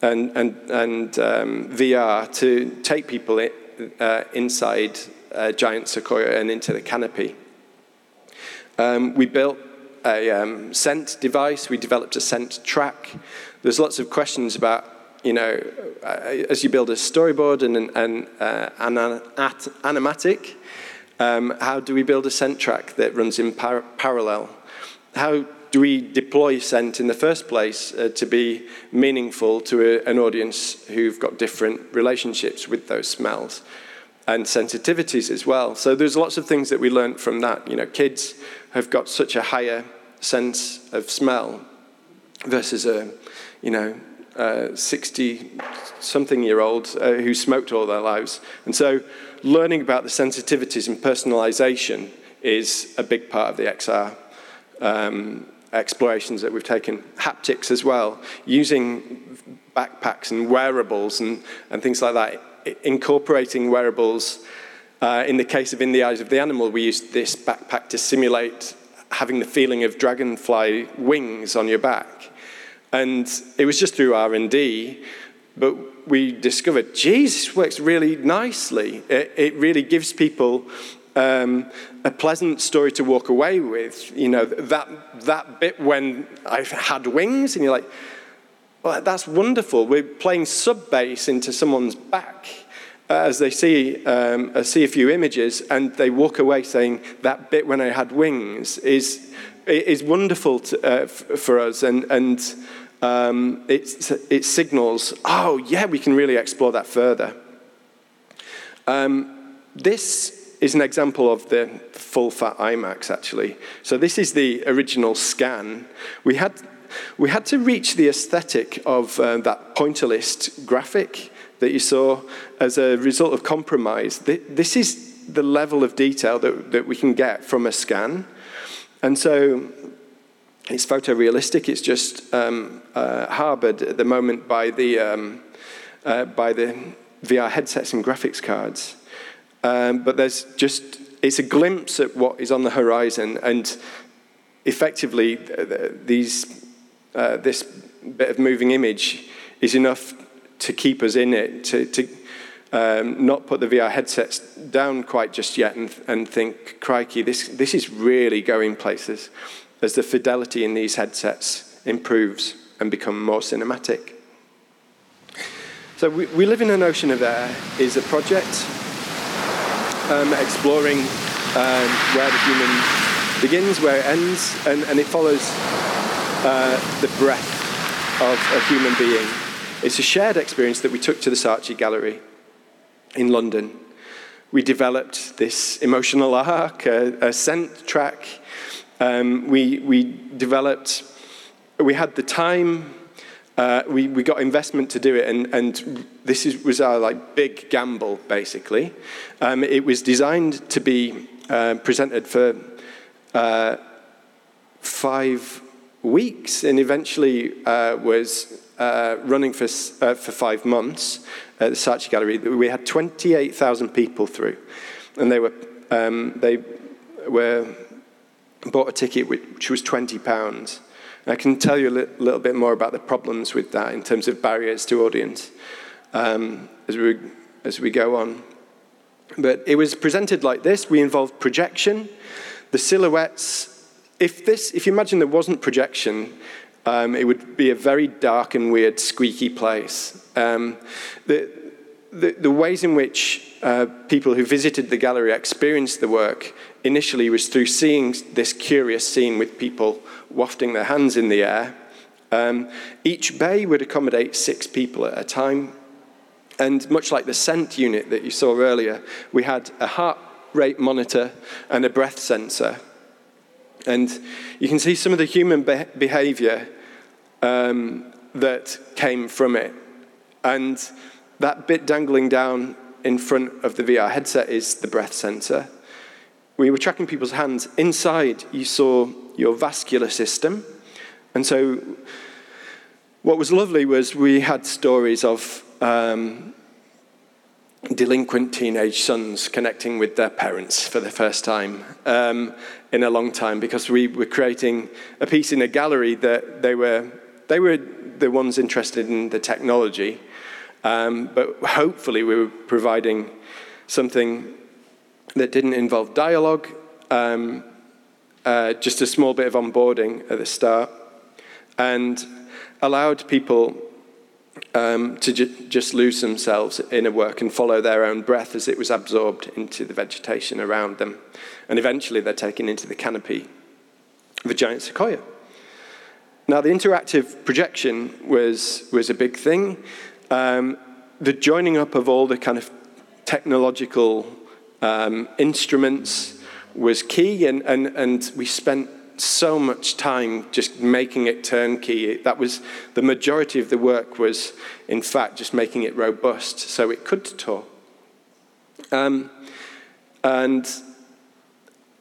[SPEAKER 3] and, and, and um, VR to take people in, uh, inside a giant sequoia and into the canopy. Um, we built a um, scent device, we developed a scent track. There's lots of questions about, you know, uh, as you build a storyboard and an, an uh, animatic, um, how do we build a scent track that runs in par- parallel? How do we deploy scent in the first place uh, to be meaningful to a, an audience who've got different relationships with those smells and sensitivities as well? So there's lots of things that we learned from that. You know, kids have got such a higher sense of smell versus a, you know, 60 something year old uh, who smoked all their lives. And so learning about the sensitivities and personalization is a big part of the XR um, explorations that we've taken. Haptics as well, using backpacks and wearables and, and things like that, incorporating wearables. Uh, in the case of In the Eyes of the Animal, we used this backpack to simulate having the feeling of dragonfly wings on your back. And it was just through R&D, but we discovered, Jesus works really nicely. It, it really gives people um, a pleasant story to walk away with. You know, that, that bit when I had wings, and you're like, well, that's wonderful. We're playing sub bass into someone's back as they see, um, uh, see a few images, and they walk away saying, that bit when I had wings is, is wonderful to, uh, for us. And, and um, it, it signals, oh, yeah, we can really explore that further. Um, this is an example of the full fat IMAX, actually. So this is the original scan. We had, we had to reach the aesthetic of uh, that pointillist graphic that you saw as a result of compromise. This is the level of detail that, that we can get from a scan. And so it's photorealistic. It's just um, uh, harbored at the moment by the, um, uh, by the VR headsets and graphics cards. Um, but there's just, it's a glimpse at what is on the horizon. And effectively, these, uh, this bit of moving image is enough to keep us in it, to, to um, not put the VR headsets down quite just yet and, and think, crikey, this, this is really going places as the fidelity in these headsets improves and become more cinematic. So we, we live in an ocean of air is a project um, exploring um, where the human begins, where it ends, and, and it follows uh, the breath of a human being. It's a shared experience that we took to the Saatchi Gallery in London. We developed this emotional arc, a, a scent track. Um, we, we developed, we had the time uh, we, we got investment to do it, and, and this is, was our like big gamble, basically. Um, it was designed to be uh, presented for uh, five weeks, and eventually uh, was uh, running for, uh, for five months at the Saatchi Gallery. We had 28,000 people through, and they were, um, they were bought a ticket which was 20 pounds. I can tell you a li- little bit more about the problems with that in terms of barriers to audience um, as, we, as we go on. But it was presented like this. We involved projection, the silhouettes. If, this, if you imagine there wasn't projection, um, it would be a very dark and weird, squeaky place. Um, the, the, the, ways in which uh, people who visited the gallery experienced the work initially was through seeing this curious scene with people wafting their hands in the air. Um, each bay would accommodate six people at a time. And much like the scent unit that you saw earlier, we had a heart rate monitor and a breath sensor. And you can see some of the human be- behavior um, that came from it. And that bit dangling down in front of the VR headset is the breath sensor. We were tracking people's hands. Inside, you saw your vascular system. And so, what was lovely was we had stories of um, delinquent teenage sons connecting with their parents for the first time um, in a long time because we were creating a piece in a gallery that they were, they were the ones interested in the technology, um, but hopefully we were providing something that didn't involve dialogue, um, uh, just a small bit of onboarding at the start, and allowed people um, to ju- just lose themselves in a work and follow their own breath as it was absorbed into the vegetation around them. And eventually they're taken into the canopy of a giant sequoia. Now, the interactive projection was, was a big thing. Um, the joining up of all the kind of technological um, instruments was key, and, and, and we spent so much time just making it turnkey. That was the majority of the work was, in fact, just making it robust so it could tour. Um, and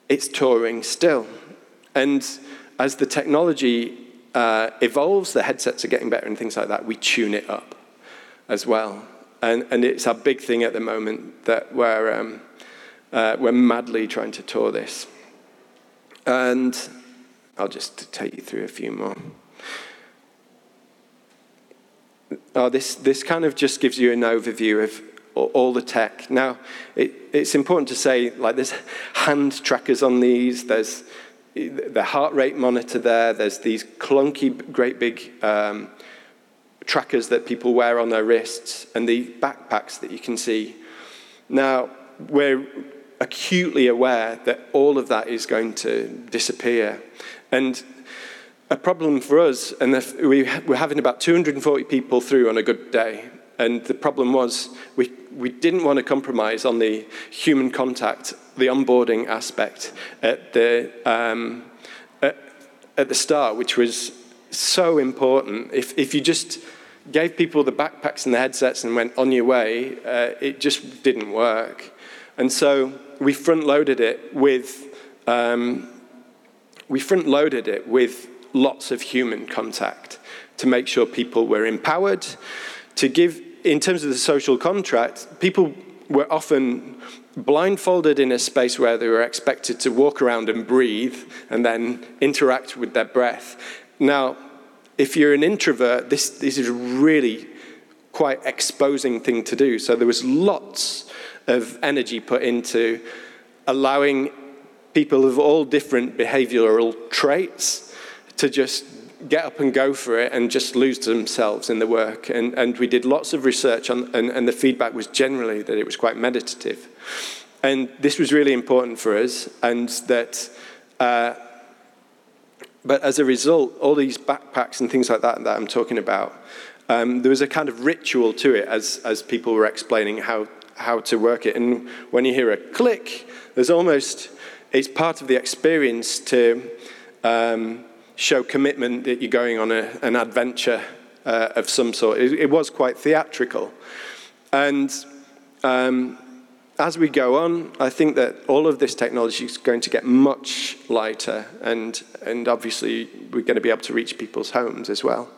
[SPEAKER 3] it's touring still. And as the technology uh, evolves, the headsets are getting better and things like that, we tune it up as well. And, and it's a big thing at the moment that we're, um, uh, we're madly trying to tour this. And I'll just take you through a few more. Oh, this, this kind of just gives you an overview of all the tech. Now, it, it's important to say, like, there's hand trackers on these, there's the heart rate monitor there, there's these clunky, great big um, trackers that people wear on their wrists, and the backpacks that you can see. Now, we're acutely aware that all of that is going to disappear. And a problem for us, and we we're having about 240 people through on a good day, and the problem was we, we didn't want to compromise on the human contact, the onboarding aspect at the, um, at, at the start, which was so important. If, if you just gave people the backpacks and the headsets and went on your way, uh, it just didn't work. And so we front loaded it with um, we front loaded it with lots of human contact to make sure people were empowered to give in terms of the social contract people were often blindfolded in a space where they were expected to walk around and breathe and then interact with their breath. Now if you're an introvert this, this is really quite exposing thing to do. So there was lots of energy put into allowing people of all different behavioral traits to just get up and go for it and just lose themselves in the work. And, and we did lots of research, on, and, and the feedback was generally that it was quite meditative. And this was really important for us, and that. Uh, but as a result, all these backpacks and things like that that I'm talking about, um, there was a kind of ritual to it as, as people were explaining how, how to work it. And when you hear a click, there's almost, it's part of the experience to um, show commitment that you're going on a, an adventure uh, of some sort. It, it, was quite theatrical. And um, as we go on, I think that all of this technology is going to get much lighter, and, and obviously, we're going to be able to reach people's homes as well.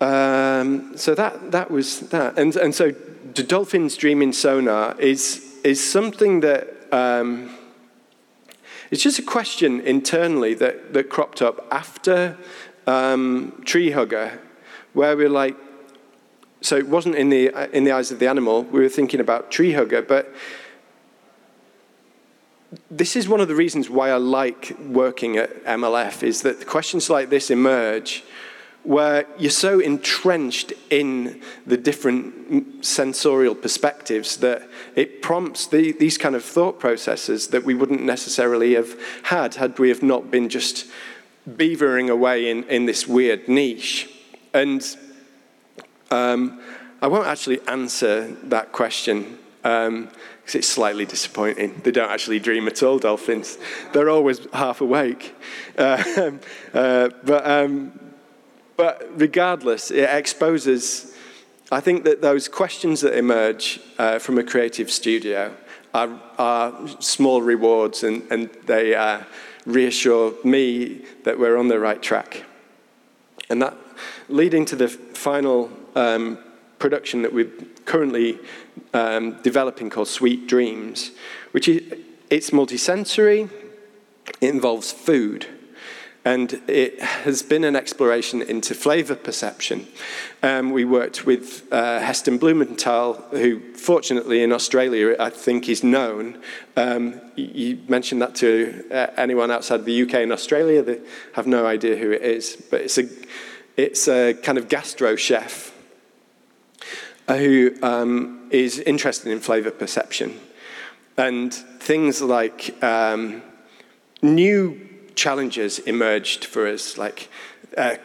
[SPEAKER 3] Um, so that, that was that. And, and so the dolphin streaming sonar is, is something that um, it's just a question internally that, that cropped up after um, Tree Hugger, where we're like, so it wasn't in the, in the eyes of the animal, we were thinking about Tree Hugger, but this is one of the reasons why I like working at MLF, is that questions like this emerge where you're so entrenched in the different sensorial perspectives that it prompts the, these kind of thought processes that we wouldn't necessarily have had had we have not been just beavering away in, in this weird niche. And um, I won't actually answer that question because um, it's slightly disappointing. They don't actually dream at all, dolphins. They're always half awake. [LAUGHS] Uh, uh, but um, but regardless, it exposes, I think that those questions that emerge uh, from a creative studio are, are small rewards and, and they uh, reassure me that we're on the right track. And that leading to the final um, production that we're currently um, developing called Sweet Dreams, which is it's multisensory, it involves food and it has been an exploration into flavour perception. Um, we worked with uh, Heston Blumenthal, who fortunately in Australia I think is known. Um, you mentioned that to uh, anyone outside the UK and Australia, they have no idea who it is, but it's a, it's a kind of gastro chef who um, is interested in flavour perception. And things like um, new challenges emerged for us, like uh,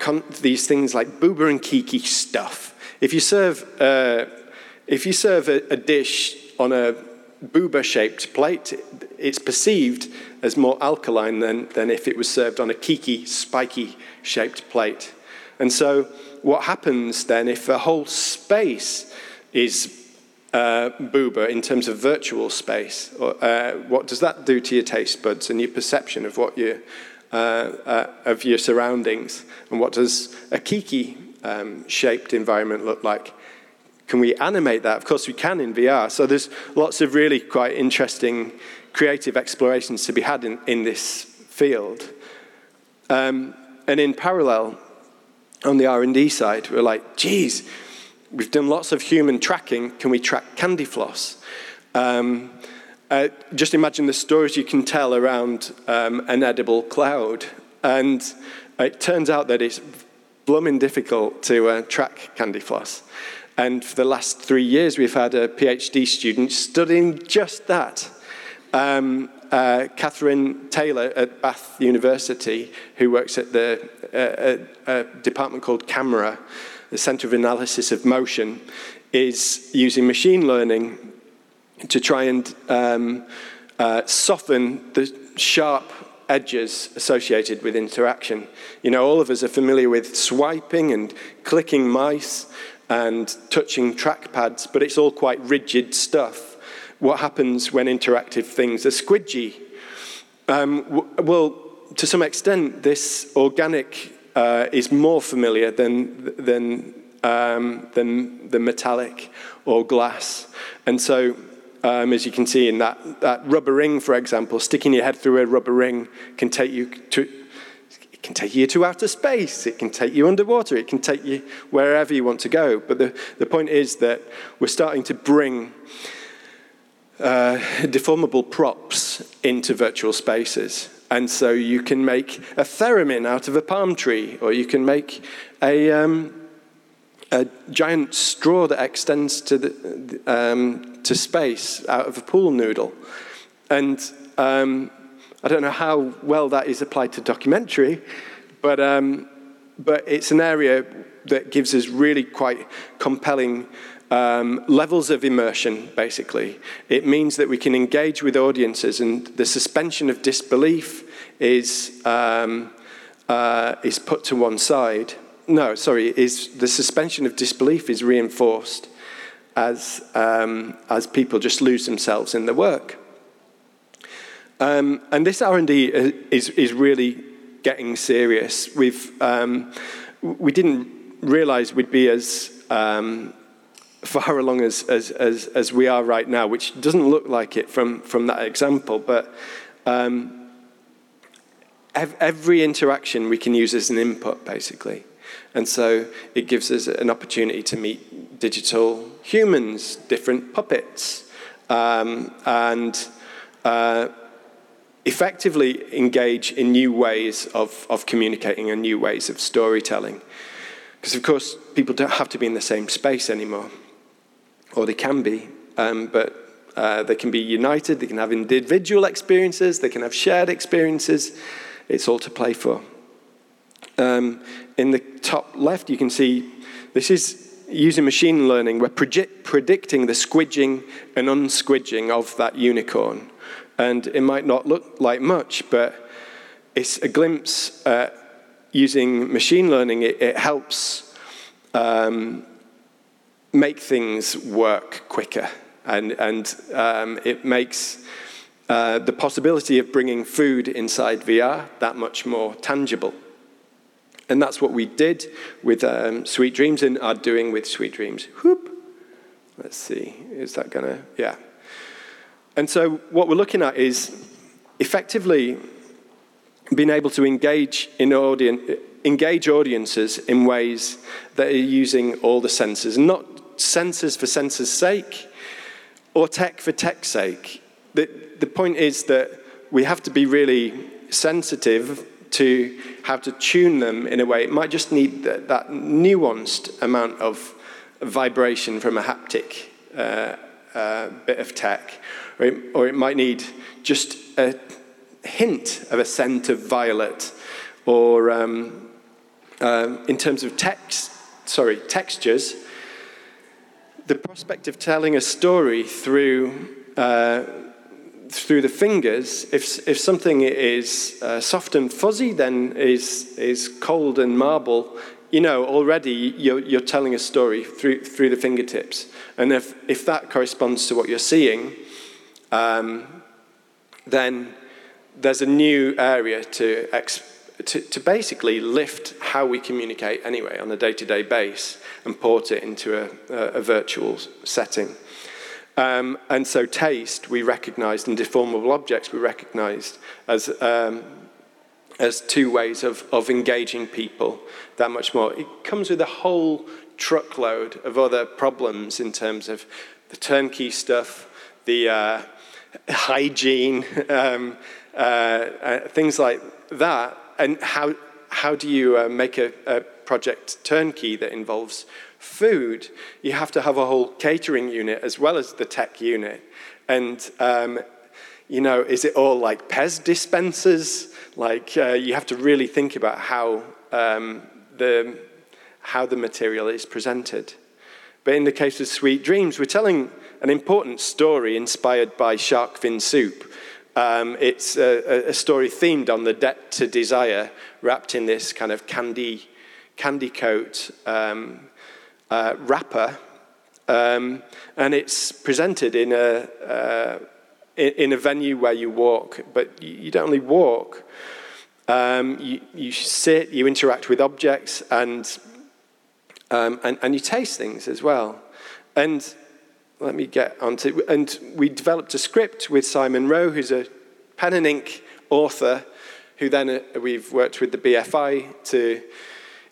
[SPEAKER 3] these things like booba and kiki stuff. If you serve, uh, if you serve a, a, dish on a booba-shaped plate, it's perceived as more alkaline than, than if it was served on a kiki, spiky-shaped plate. And so what happens then if the whole space is uh, booba in terms of virtual space, or, uh, what does that do to your taste buds and your perception of what you uh, uh of your surroundings? And what does a kiki um, shaped environment look like? Can we animate that? Of course, we can in VR. So there's lots of really quite interesting creative explorations to be had in, in this field. Um, and in parallel, on the R&D side, we're like, geez, we've done lots of human tracking. Can we track candy floss? Um, uh, just imagine the stories you can tell around um, an edible cloud. And it turns out that it's blooming difficult to uh, track candy floss. And for the last three years, we've had a PhD student studying just that. Um, uh, Catherine Taylor at Bath University, who works at the uh, uh, department called CAMERA, the Centre of Analysis of Motion, is using machine learning to try and um, uh, soften the sharp edges associated with interaction. You know, all of us are familiar with swiping and clicking mice and touching trackpads, but it's all quite rigid stuff. What happens when interactive things are squidgy? Um, well, to some extent, this organic uh, is more familiar than, than, um, than the metallic or glass. And so, um, as you can see in that, that rubber ring, for example, sticking your head through a rubber ring can take you to it can take you to outer space, it can take you underwater, it can take you wherever you want to go. But the, the point is that we're starting to bring uh, deformable props into virtual spaces. And so you can make a theremin out of a palm tree, or you can make a, um, a giant straw that extends to, the, um, to space out of a pool noodle. And um, I don't know how well that is applied to documentary, but, um, but it's an area that gives us really quite compelling um, levels of immersion, basically. It means that we can engage with audiences, and the suspension of disbelief is, um, uh, is put to one side. No, sorry, is the suspension of disbelief is reinforced as, um, as people just lose themselves in the work. Um, and this R&D is, is really getting serious. We've, um, we didn't realize we'd be as um, far along as, as, as, as, we are right now, which doesn't look like it from, from that example, but um, every interaction we can use as an input, basically. And so it gives us an opportunity to meet digital humans, different puppets, um, and uh, effectively engage in new ways of, of communicating and new ways of storytelling. Because, of course, people don't have to be in the same space anymore, or they can be, um, but uh, they can be united, they can have individual experiences, they can have shared experiences. It's all to play for. Um, in the top left, you can see this is using machine learning. We're predict predicting the squidging and unsquidging of that unicorn. And it might not look like much, but it's a glimpse at using machine learning. It, it helps um, make things work quicker. And, and um, it makes uh, the possibility of bringing food inside VR that much more tangible. And that's what we did with um, Sweet Dreams and are doing with Sweet Dreams. Whoop. Let's see, is that gonna, yeah. And so what we're looking at is effectively being able to engage in audience, engage audiences in ways that are using all the senses, not senses for senses' sake or tech for tech's sake. The, the point is that we have to be really sensitive to how to tune them in a way. It might just need that, that nuanced amount of vibration from a haptic uh, uh, bit of tech or it, or it might need just a hint of a scent of violet, or um, uh, in terms of text, sorry, textures, the prospect of telling a story through uh, through the fingers, if, if something is uh, soft and fuzzy, then is, is cold and marble, you know, already you're, you're telling a story through, through the fingertips. And if, if that corresponds to what you're seeing, um, then there's a new area to, to, to, basically lift how we communicate anyway on a day to day base and port it into a, a, virtual setting. Um, and so, taste we recognized, and deformable objects we recognized as, um, as two ways of, of engaging people that much more. It comes with a whole truckload of other problems in terms of the turnkey stuff, the uh, [LAUGHS] hygiene, um, uh, uh, things like that. And how, how do you uh, make a, a project turnkey that involves food, you have to have a whole catering unit as well as the tech unit. And, um, you know, is it all like Pez dispensers? Like, uh, you have to really think about how, um, the, how the material is presented. But in the case of Sweet Dreams, we're telling an important story inspired by shark fin soup. Um, it's a, a, story themed on the debt to desire, wrapped in this kind of candy, candy coat um, uh, wrapper, um, and it's presented in a, uh, in, a venue where you walk, but you don't only walk. Um, you, you, sit, you interact with objects, and, um, and, and you taste things as well. And let me get onto and we developed a script with Simon Rowe, who's a pen and ink author, who then uh, we've worked with the BFI to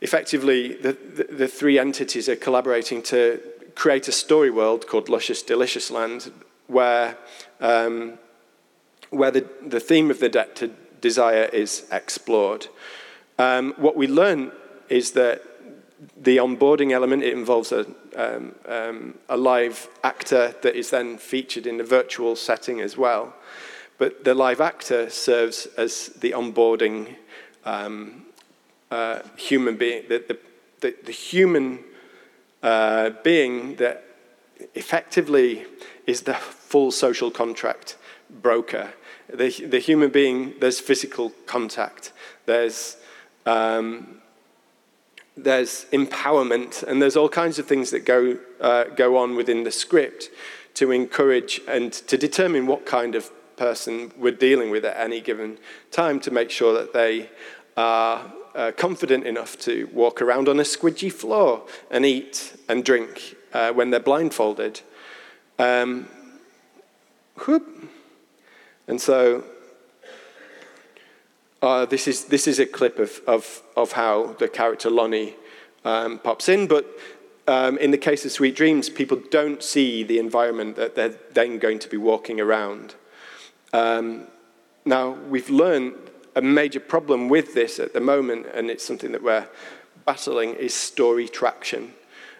[SPEAKER 3] effectively, the, the, the, three entities are collaborating to create a story world called Luscious Delicious Land, where, um, where the, the theme of the debt to desire is explored. Um, what we learn is that the onboarding element, it involves a, um, um, a live actor that is then featured in the virtual setting as well. But the live actor serves as the onboarding um, uh, human being, the, the, the, the human uh, being that effectively is the full social contract broker. The, the human being, there's physical contact, there's, um, there's empowerment, and there's all kinds of things that go, uh, go on within the script to encourage and to determine what kind of person we're dealing with at any given time to make sure that they are uh, confident enough to walk around on a squidgy floor and eat and drink uh, when they're blindfolded. Um, whoop. And so uh, this, is, this is a clip of, of, of how the character Lonnie um, pops in, but um, in the case of Sweet Dreams, people don't see the environment that they're then going to be walking around. Um, now, we've learned a major problem with this at the moment, and it's something that we're battling, is story traction.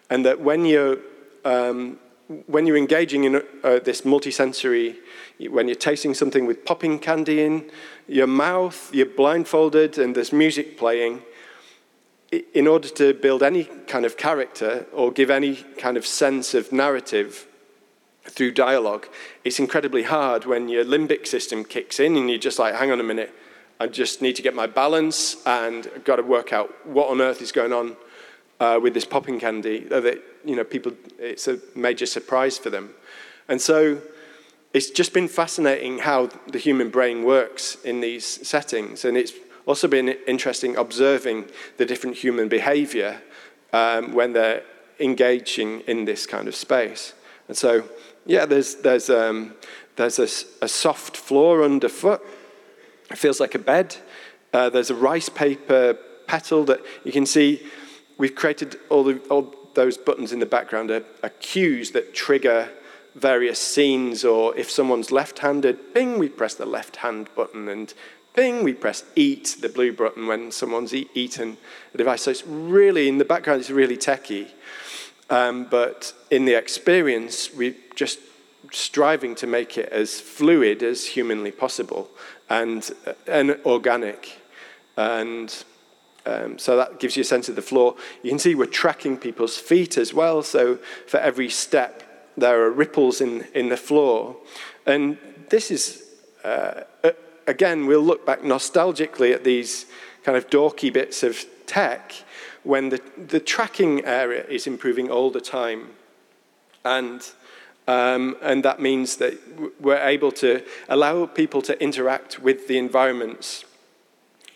[SPEAKER 3] And that when you're, um, when you're engaging in uh, this multisensory, when you're tasting something with popping candy in your mouth, you're blindfolded, and there's music playing, in order to build any kind of character or give any kind of sense of narrative through dialogue, it's incredibly hard when your limbic system kicks in and you're just like, hang on a minute, I just need to get my balance and I've got to work out what on earth is going on uh, with this popping candy. That you know, people, it's a major surprise for them, and so it's just been fascinating how the human brain works in these settings, and it's also been interesting observing the different human behaviour um, when they're engaging in this kind of space. And so, yeah, there's there's um, there's a, a soft floor underfoot it feels like a bed. Uh, there's a rice paper petal that you can see. We've created all, the, all those buttons in the background are, are cues that trigger various scenes, or if someone's left handed, ping, we press the left hand button, and ping, we press eat, the blue button, when someone's eaten a device. So it's really, in the background, it's really techie. Um, but in the experience, we're just striving to make it as fluid as humanly possible and, and organic. And um, so that gives you a sense of the floor. You can see we're tracking people's feet as well. So for every step there are ripples in, in the floor. And this is, uh, again, we'll look back nostalgically at these kind of dorky bits of tech when the, the tracking area is improving all the time. And, um, and that means that we're able to allow people to interact with the environments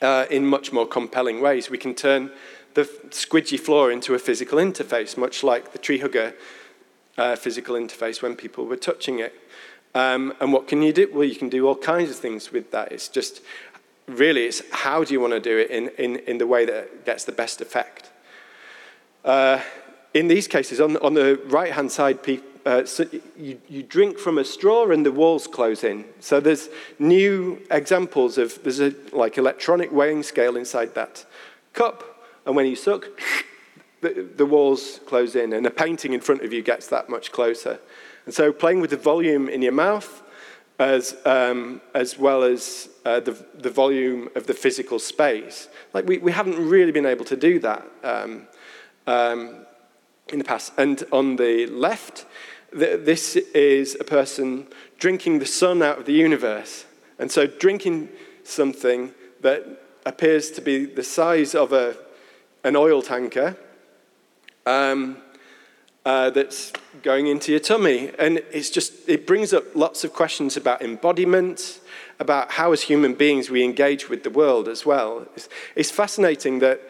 [SPEAKER 3] uh, in much more compelling ways. We can turn the squidgy floor into a physical interface, much like the tree hugger uh, physical interface when people were touching it. Um, and what can you do? Well, you can do all kinds of things with that. It's just really, it's how do you want to do it in, in, in the way that gets the best effect. Uh, in these cases, on, on the right hand side, uh, so you, you drink from a straw and the walls close in. So there's new examples of, there's a like electronic weighing scale inside that cup, and when you suck, [LAUGHS] the, the walls close in, and a painting in front of you gets that much closer. And so playing with the volume in your mouth, as, um, as well as uh, the, the volume of the physical space. Like, we, we haven't really been able to do that um, um, in the past. And on the left, th- this is a person drinking the sun out of the universe. And so, drinking something that appears to be the size of a, an oil tanker um, uh, that's going into your tummy. And it's just, it brings up lots of questions about embodiment, about how, as human beings, we engage with the world as well. It's, it's fascinating that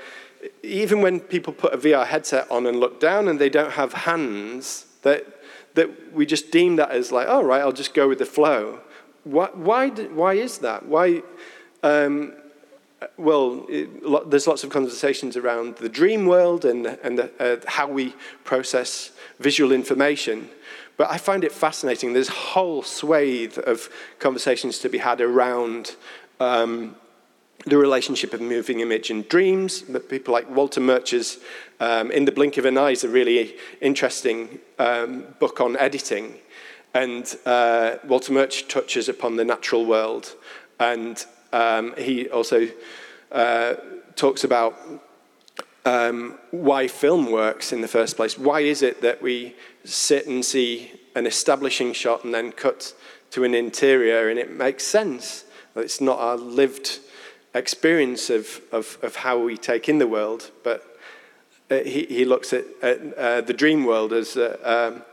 [SPEAKER 3] even when people put a VR headset on and look down and they don't have hands, that, that we just deem that as like, all oh, right, I'll just go with the flow. Why, why, why is that? Why, um, well, it, there's lots of conversations around the dream world and, and the, uh, how we process visual information. But I find it fascinating. There's a whole swathe of conversations to be had around um, the relationship of moving image and dreams. People like Walter Murch's um, In the Blink of an Eye is a really interesting um, book on editing. And uh, Walter Murch touches upon the natural world and um, he also uh, talks about um, why film works in the first place. Why is it that we sit and see an establishing shot and then cut to an interior and it makes sense? It's not our lived experience of, of, of how we take in the world, but he, he looks at, at uh, the dream world as um,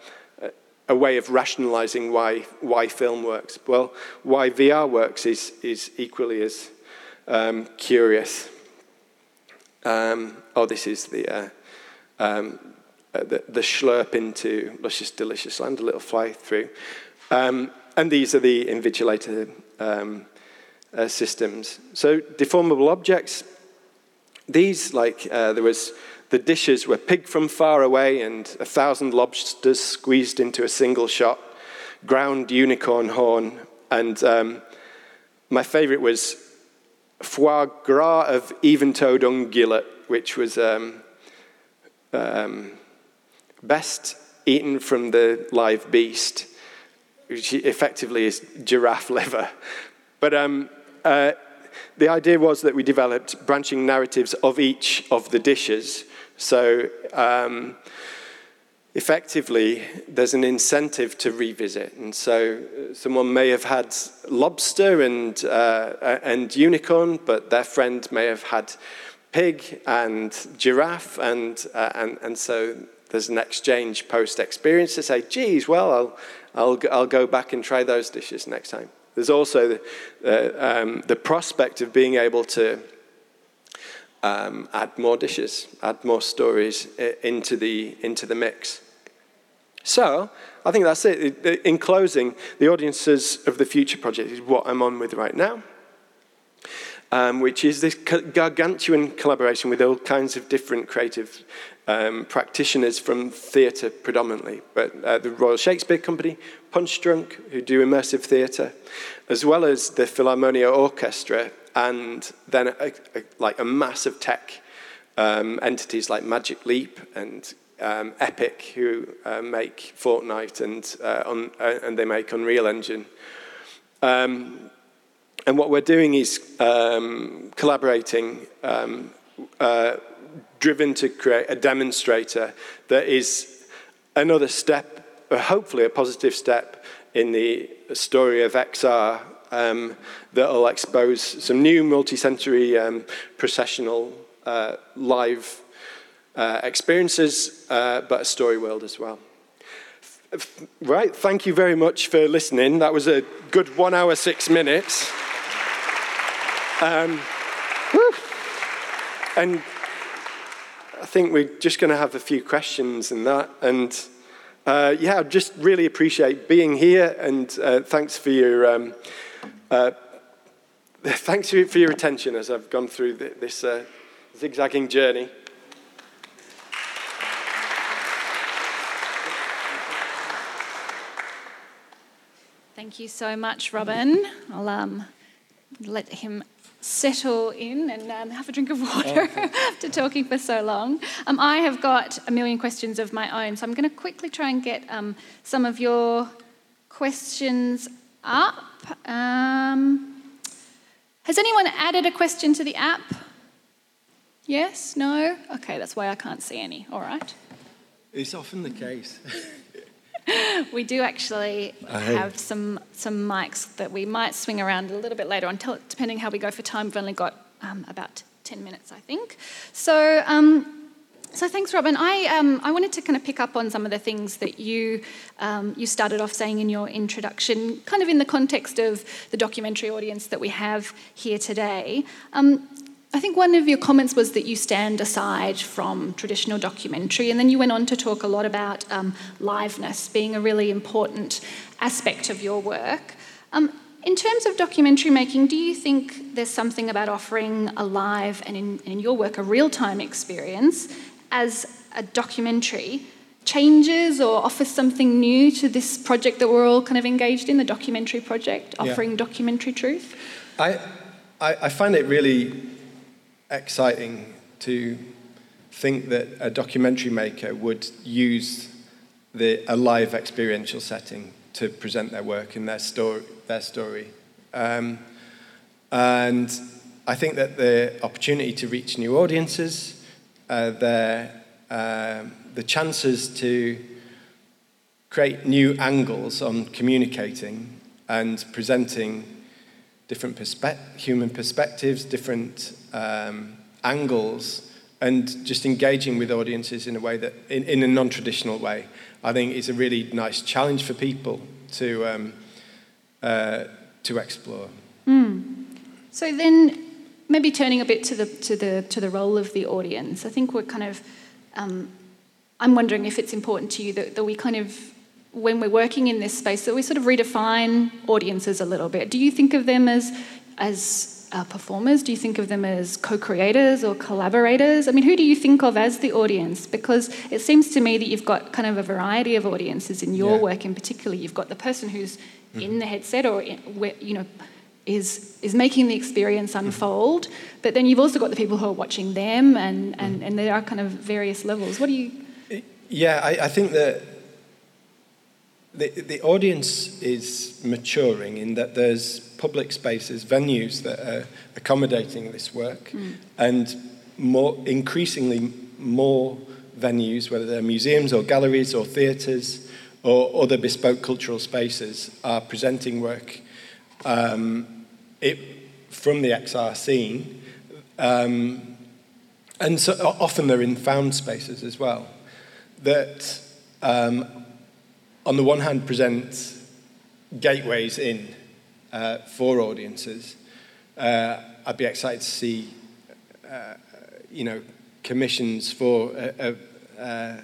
[SPEAKER 3] a way of rationalizing why, why film works. Well, why VR works is, is equally as um, curious. Um, oh, this is the, uh, um, uh, the, the slurp into Luscious Delicious Land, a little fly through. Um, and these are the invigilator um, uh, systems. So, deformable objects, these, like, uh, there was the dishes were pig from far away and a thousand lobsters squeezed into a single shot, ground unicorn horn, and um, my favorite was foie gras of even-toed ungulate, which was um, um, best eaten from the live beast, which effectively is giraffe liver. But um, uh, the idea was that we developed branching narratives of each of the dishes so um, effectively, there's an incentive to revisit. And so uh, someone may have had lobster and, uh, and unicorn, but their friend may have had pig and giraffe. And, uh, and, and so there's an exchange post experience to say, geez, well, I'll, I'll, I'll go back and try those dishes next time. There's also the, uh, um, the prospect of being able to um, add more dishes, add more stories into the, into the mix. So, I think that's it. In closing, the audiences of the future project is what I'm on with right now, um, which is this gargantuan collaboration with all kinds of different creative um, practitioners from theatre predominantly, but uh, the Royal Shakespeare Company, Punchdrunk, who do immersive theatre, as well as the Philharmonia Orchestra, and then a, a, like a massive tech um, entities like Magic Leap and um, Epic, who uh, make Fortnite and, uh, on, uh, and they make Unreal Engine. Um, and what we're doing is um, collaborating, um, uh, driven to create a demonstrator that is another step hopefully a positive step in the story of XR um, that will expose some new multi-sensory um, processional uh, live uh, experiences, uh, but a story world as well. Right, thank you very much for listening. That was a good one hour, six minutes. Um, and I think we're just going to have a few questions and that. And uh, yeah, I just really appreciate being here. And uh, thanks for your um, uh, [LAUGHS] thanks for your attention as I've gone through this uh, zigzagging journey.
[SPEAKER 2] Thank you so much, Robin. I'll um, let him settle in and um, have a drink of water [LAUGHS] after talking for so long. Um, I have got a million questions of my own, so I'm going to quickly try and get um, some of your questions up. Um, has anyone added a question to the app? Yes? No? Okay, that's why I can't see any. All right.
[SPEAKER 3] It's often the case. [LAUGHS]
[SPEAKER 2] we do actually have some some mics that we might swing around a little bit later on, depending how we go for time. We've only got um, about 10 minutes, I think. So, um, so thanks, Robin. I, um, I wanted to kind of pick up on some of the things that you, um, you started off saying in your introduction, kind of in the context of the documentary audience that we have here today. Um, I think one of your comments was that you stand aside from traditional documentary, and then you went on to talk a lot about um, liveness being a really important aspect of your work. Um, in terms of documentary making, do you think there's something about offering a live and, in, in your work, a real time experience as a documentary changes or offers something new to this project that we're all kind of engaged in, the documentary project, offering yeah. documentary truth?
[SPEAKER 3] I, I, I find it really exciting to think that a documentary maker would use the, a live experiential setting to present their work and their story. Their story. Um, and I think that the opportunity to reach new audiences, uh, their, uh, the chances to create new angles on communicating and presenting different perspe- human perspectives, different um, angles, and just engaging with audiences in a way that, in, in a non traditional way, I think is a really nice challenge for people to, um, uh, to explore.
[SPEAKER 2] Mm. So then, maybe turning a bit to the, to, the, to the role of the audience, I think we're kind of, um, I'm wondering if it's important to you that, that we kind of when we're working in this space that we sort of redefine audiences a little bit. Do you think of them as as uh, performers? Do you think of them as co-creators or collaborators? I mean, who do you think of as the audience? Because it seems to me that you've got kind of a variety of audiences in your yeah. work, in particular. You've got the person who's mm. in the headset or in, you know is is making the experience unfold, but then you've also got the people who are watching them, and and, mm. and there are kind of various levels. What do you?
[SPEAKER 3] Yeah, I, I think that the, the audience is maturing in that there's public spaces, venues that are accommodating this work, mm. and more increasingly more venues, whether they're museums or galleries or theatres or other bespoke cultural spaces, are presenting work um, it, from the XR scene. Um, and so often they're in found spaces as well. That um, on the one hand, present gateways in uh, for audiences. Uh, I'd be excited to see, uh, you know, commissions for uh, uh,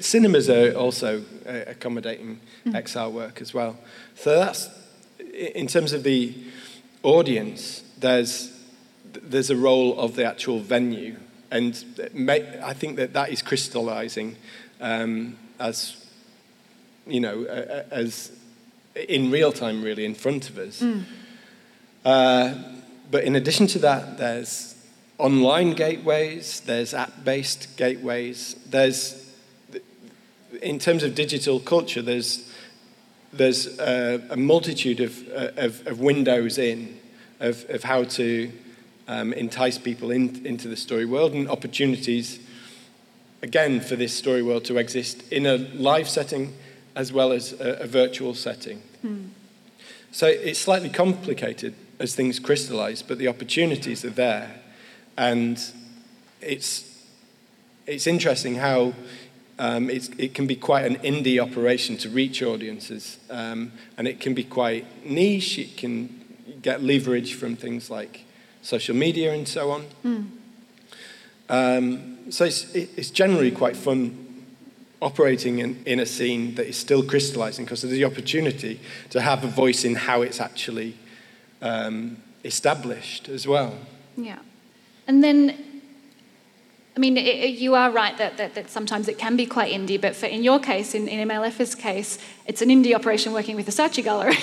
[SPEAKER 3] cinemas are also uh, accommodating mm. XR work as well. So that's in terms of the audience. There's there's a role of the actual venue, and may, I think that that is crystallizing um, as you know, as in real time, really, in front of us. Mm. Uh, but in addition to that, there's online gateways, there's app based gateways, there's, in terms of digital culture, there's, there's a, a multitude of, of, of, windows in of, of how to um, entice people in, into the story world and opportunities, again, for this story world to exist in a live setting as well as a, a virtual setting. So it's slightly complicated as things crystallize, but the opportunities are there. And it's, it's interesting how um, it can be quite an indie operation to reach audiences, um, and it can be quite niche. It can get leverage from things like social media and so on. Mm. Um, so it's, it's, generally quite fun operating in, in a scene that is still crystallizing because there's the opportunity to have a voice in how it's actually um, established as well.
[SPEAKER 2] Yeah. And then I mean, it, you are right that, that, that, sometimes it can be quite indie, but for, in your case, in, in MLF's case, it's an indie operation working with the Saatchi Gallery.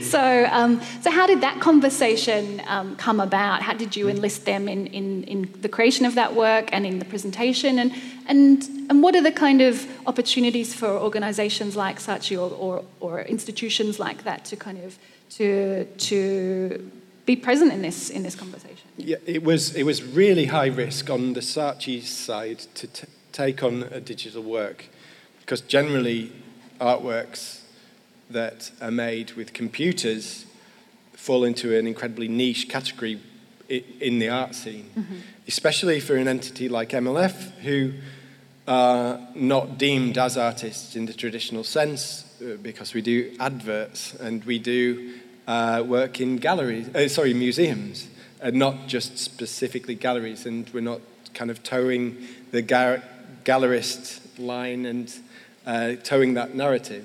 [SPEAKER 2] [LAUGHS] so, um, so how did that conversation um, come about? How did you enlist them in, in, in the creation of that work and in the presentation? And, and, and what are the kind of opportunities for organisations like Saatchi or, or, or institutions like that to kind of to, to be present in this, in this conversation?
[SPEAKER 3] Yeah, it was, it was really high risk on the Saatchi side to t- take on a digital work because generally artworks that are made with computers fall into an incredibly niche category in the art scene, mm-hmm. especially for an entity like MLF, who are not deemed as artists in the traditional sense, uh, because we do adverts and we do uh, work in galleries, uh, sorry, museums and not just specifically galleries. And we're not kind of toeing the gar- gallerist line and uh, towing that narrative.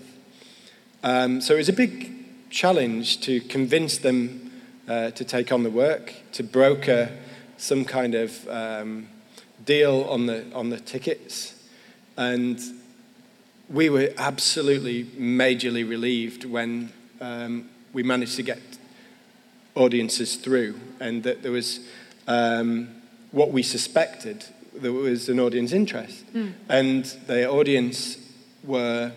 [SPEAKER 3] Um, so it was a big challenge to convince them uh, to take on the work, to broker some kind of um, deal on the, on the tickets. And we were absolutely majorly relieved when um, we managed to get audiences through, and that there was um, what we suspected there was an audience interest, mm. and the audience were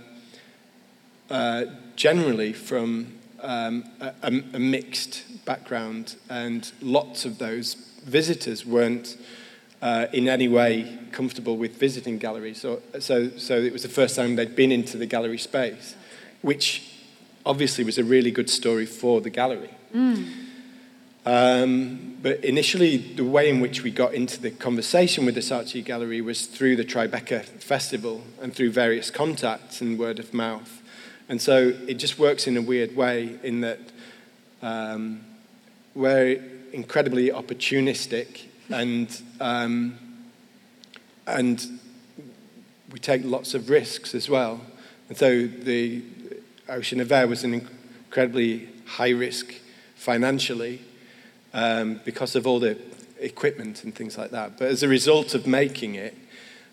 [SPEAKER 3] uh, generally from um, a, a, mixed background, and lots of those visitors weren't. Uh, in any way comfortable with visiting galleries. So, so, so it was the first time they'd been into the gallery space, which obviously was a really good story for the gallery. Mm. Um, but initially, the way in which we got into the conversation with the Saatchi Gallery was through the Tribeca Festival and through various contacts and word of mouth. And so it just works in a weird way in that um, we're incredibly opportunistic and, um, and we take lots of risks as well. And so the Ocean of Air was an incredibly high risk financially um, because of all the equipment and things like that. But as a result of making it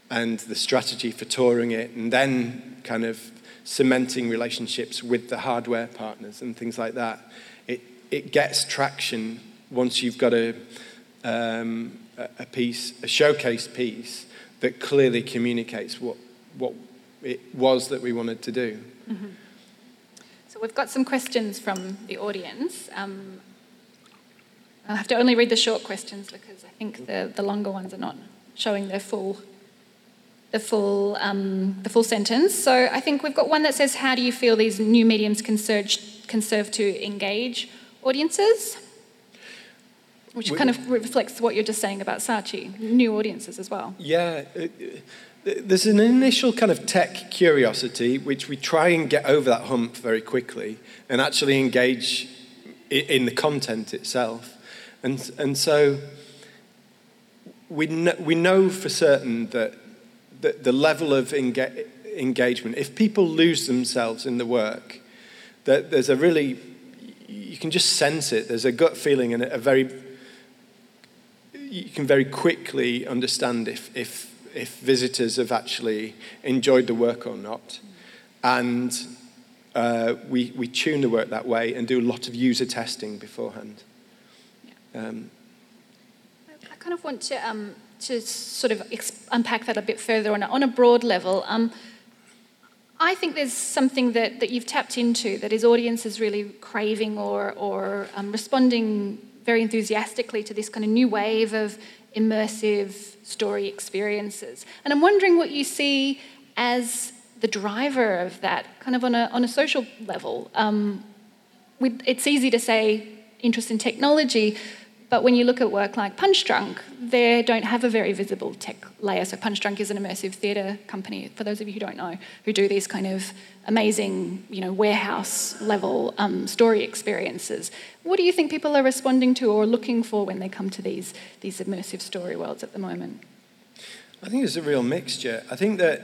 [SPEAKER 3] and the strategy for touring it and then kind of cementing relationships with the hardware partners and things like that, it, it gets traction once you've got a, um, a piece, a showcase piece that clearly communicates what, what it was that we wanted to do. Mm-hmm.
[SPEAKER 2] So we've got some questions from the audience. Um, I'll have to only read the short questions because I think the, the longer ones are not showing their full the full um, the full sentence. So I think we've got one that says, "How do you feel these new mediums can serve, can serve to engage audiences?" Which we, kind of reflects what you're just saying about Saatchi, new audiences as well.
[SPEAKER 3] Yeah. There's an initial kind of tech curiosity, which we try and get over that hump very quickly and actually engage in the content itself. And, and so we know, we know for certain that the, the level of enga- engagement, if people lose themselves in the work, that there's a really, you can just sense it. There's a gut feeling and a very, you can very quickly understand if, if, if visitors have actually enjoyed the work or not. And uh, we, we tune the work that way and do a lot of user testing beforehand.
[SPEAKER 2] Um, I kind of want to, um, to sort of exp- unpack that a bit further on a, on a broad level. Um, I think there's something that, that you've tapped into that is audiences really craving or, or um, responding very enthusiastically to this kind of new wave of immersive story experiences. And I'm wondering what you see as the driver of that, kind of on a, on a social level? Um, we, it's easy to say interest in technology, but when you look at work like Punchdrunk, they don't have a very visible tech layer. So Punchdrunk is an immersive theatre company, for those of you who don't know, who do these kind of amazing, you know, warehouse level um, story experiences. What do you think people are responding to or looking for when they come to these, these immersive story worlds at the moment?
[SPEAKER 3] I think it's a real mixture. I think that,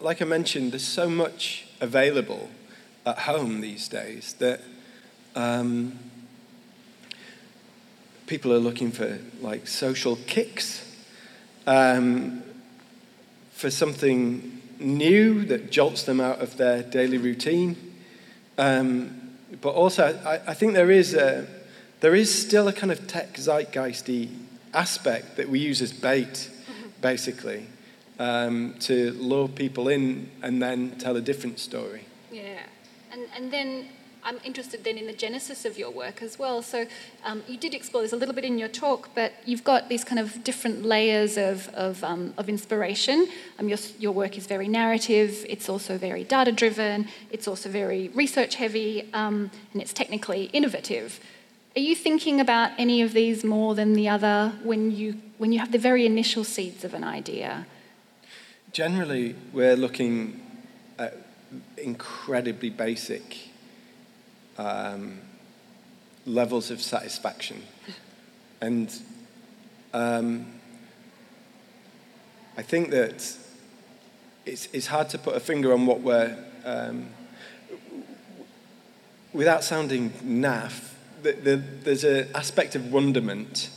[SPEAKER 3] like I mentioned, there's so much available at home these days that um, people are looking for like social kicks, um, for something new that jolts them out of their daily routine. Um, but also, I, I, think there is, a, there is still a kind of tech zeitgeisty aspect that we use as bait, basically, um, to lure people in and then tell a different story.
[SPEAKER 2] Yeah. And, and then I'm interested then in the genesis of your work as well. So um, you did explore this a little bit in your talk, but you've got these kind of different layers of, of, um, of inspiration. Um, your, your work is very narrative, it's also very data driven, it's also very research heavy, um, and it's technically innovative. Are you thinking about any of these more than the other when you, when you have the very initial seeds of an idea?
[SPEAKER 3] Generally, we're looking at incredibly basic um, levels of satisfaction. And um, I think that it's, it's hard to put a finger on what we're, um, without sounding naff, the, the, there's an aspect of wonderment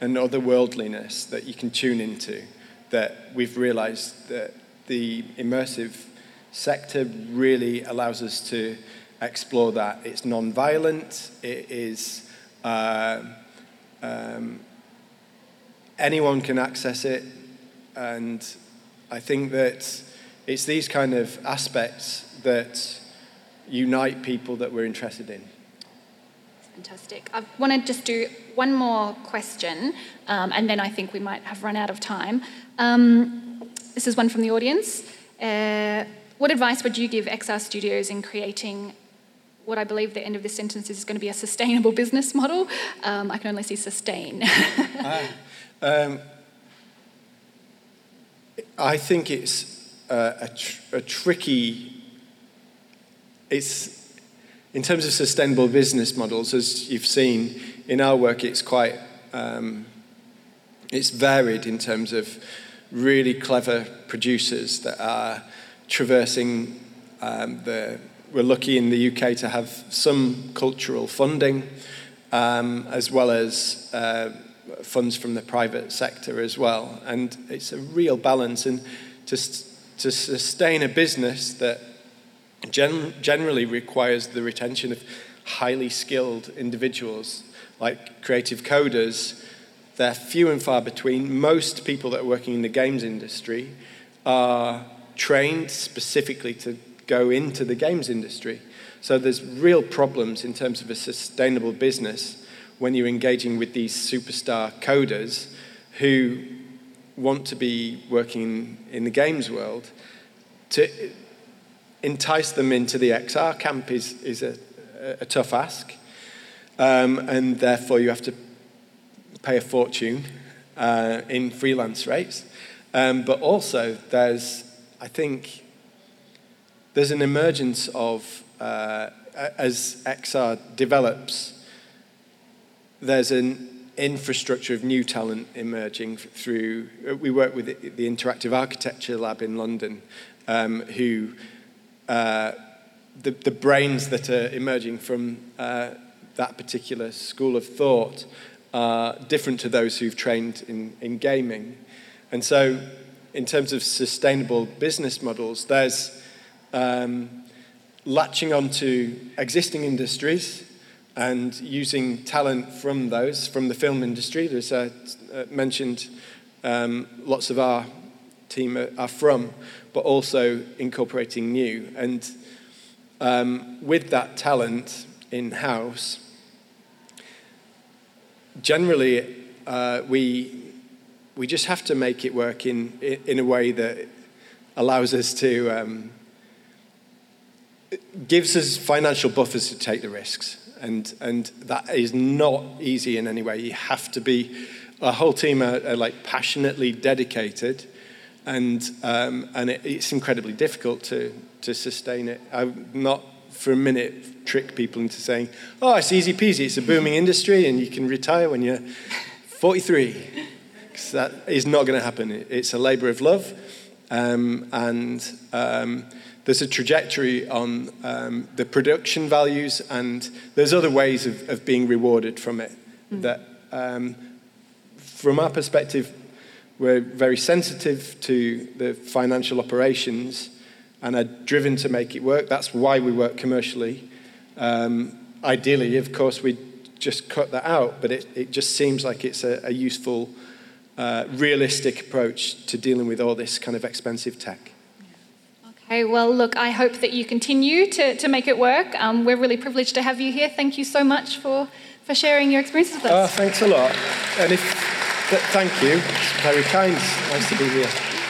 [SPEAKER 3] and otherworldliness that you can tune into that we've realized that the immersive sector really allows us to explore that. It's non-violent. It is uh, um, anyone can access it, and I think that it's these kind of aspects that unite people that we're interested in.
[SPEAKER 2] Fantastic. I want to just do one more question, um, and then I think we might have run out of time. Um, this is one from the audience. Uh, what advice would you give XR Studios in creating what I believe the end of this sentence is is going to be a sustainable [LAUGHS] business model. Um, I can only see sustain. [LAUGHS] um,
[SPEAKER 3] I think it's uh, a, tr- a, tricky. It's in terms of sustainable business models, as you've seen in our work, it's quite um, it's varied in terms of really clever producers that are traversing um, the we're lucky in the UK to have some cultural funding, um, as well as uh, funds from the private sector as well. And it's a real balance. And to, to sustain a business that gen- generally requires the retention of highly skilled individuals, like creative coders, they're few and far between. Most people that are working in the games industry are trained specifically to go into the games industry. So there's real problems in terms of a sustainable business when you're engaging with these superstar coders who want to be working in the games world. To entice them into the XR camp is, is a, a tough ask. Um, and therefore, you have to pay a fortune uh, in freelance rates. Um, but also, there's, I think, there's an emergence of, uh, as XR develops, there's an infrastructure of new talent emerging through. We work with the Interactive Architecture Lab in London, um, who uh, the, the brains that are emerging from uh, that particular school of thought are different to those who've trained in, in gaming. And so, in terms of sustainable business models, there's um, latching onto existing industries and using talent from those, from the film industry. There's uh, uh, mentioned um, lots of our team are, are, from, but also incorporating new. And um, with that talent in house, generally uh, we we just have to make it work in in a way that allows us to um, gives us financial buffers to take the risks. And, and that is not easy in any way. You have to be, a whole team are, are like passionately dedicated, and, um, and it, it's incredibly difficult to, to sustain it. I'm not for a minute trick people into saying, oh, it's easy peasy, it's a booming industry, and you can retire when you're 43. Because that is not going to happen. It's a labor of love, um, and um, there's a trajectory on um, the production values, and there's other ways of, of being rewarded from it. Mm. That, um, from our perspective, we're very sensitive to the financial operations and are driven to make it work. That's why we work commercially. Um, ideally, of course, we'd just cut that out, but it, it just seems like it's a, a useful, uh, realistic approach to dealing with all this kind of expensive tech.
[SPEAKER 2] Okay, well, look, I hope that you continue to, to make it work. Um, we're really privileged to have you here. Thank you so much for, for sharing your experiences with us.
[SPEAKER 3] Oh, thanks a lot. And if, th- thank you. It's very kind. Nice to be here.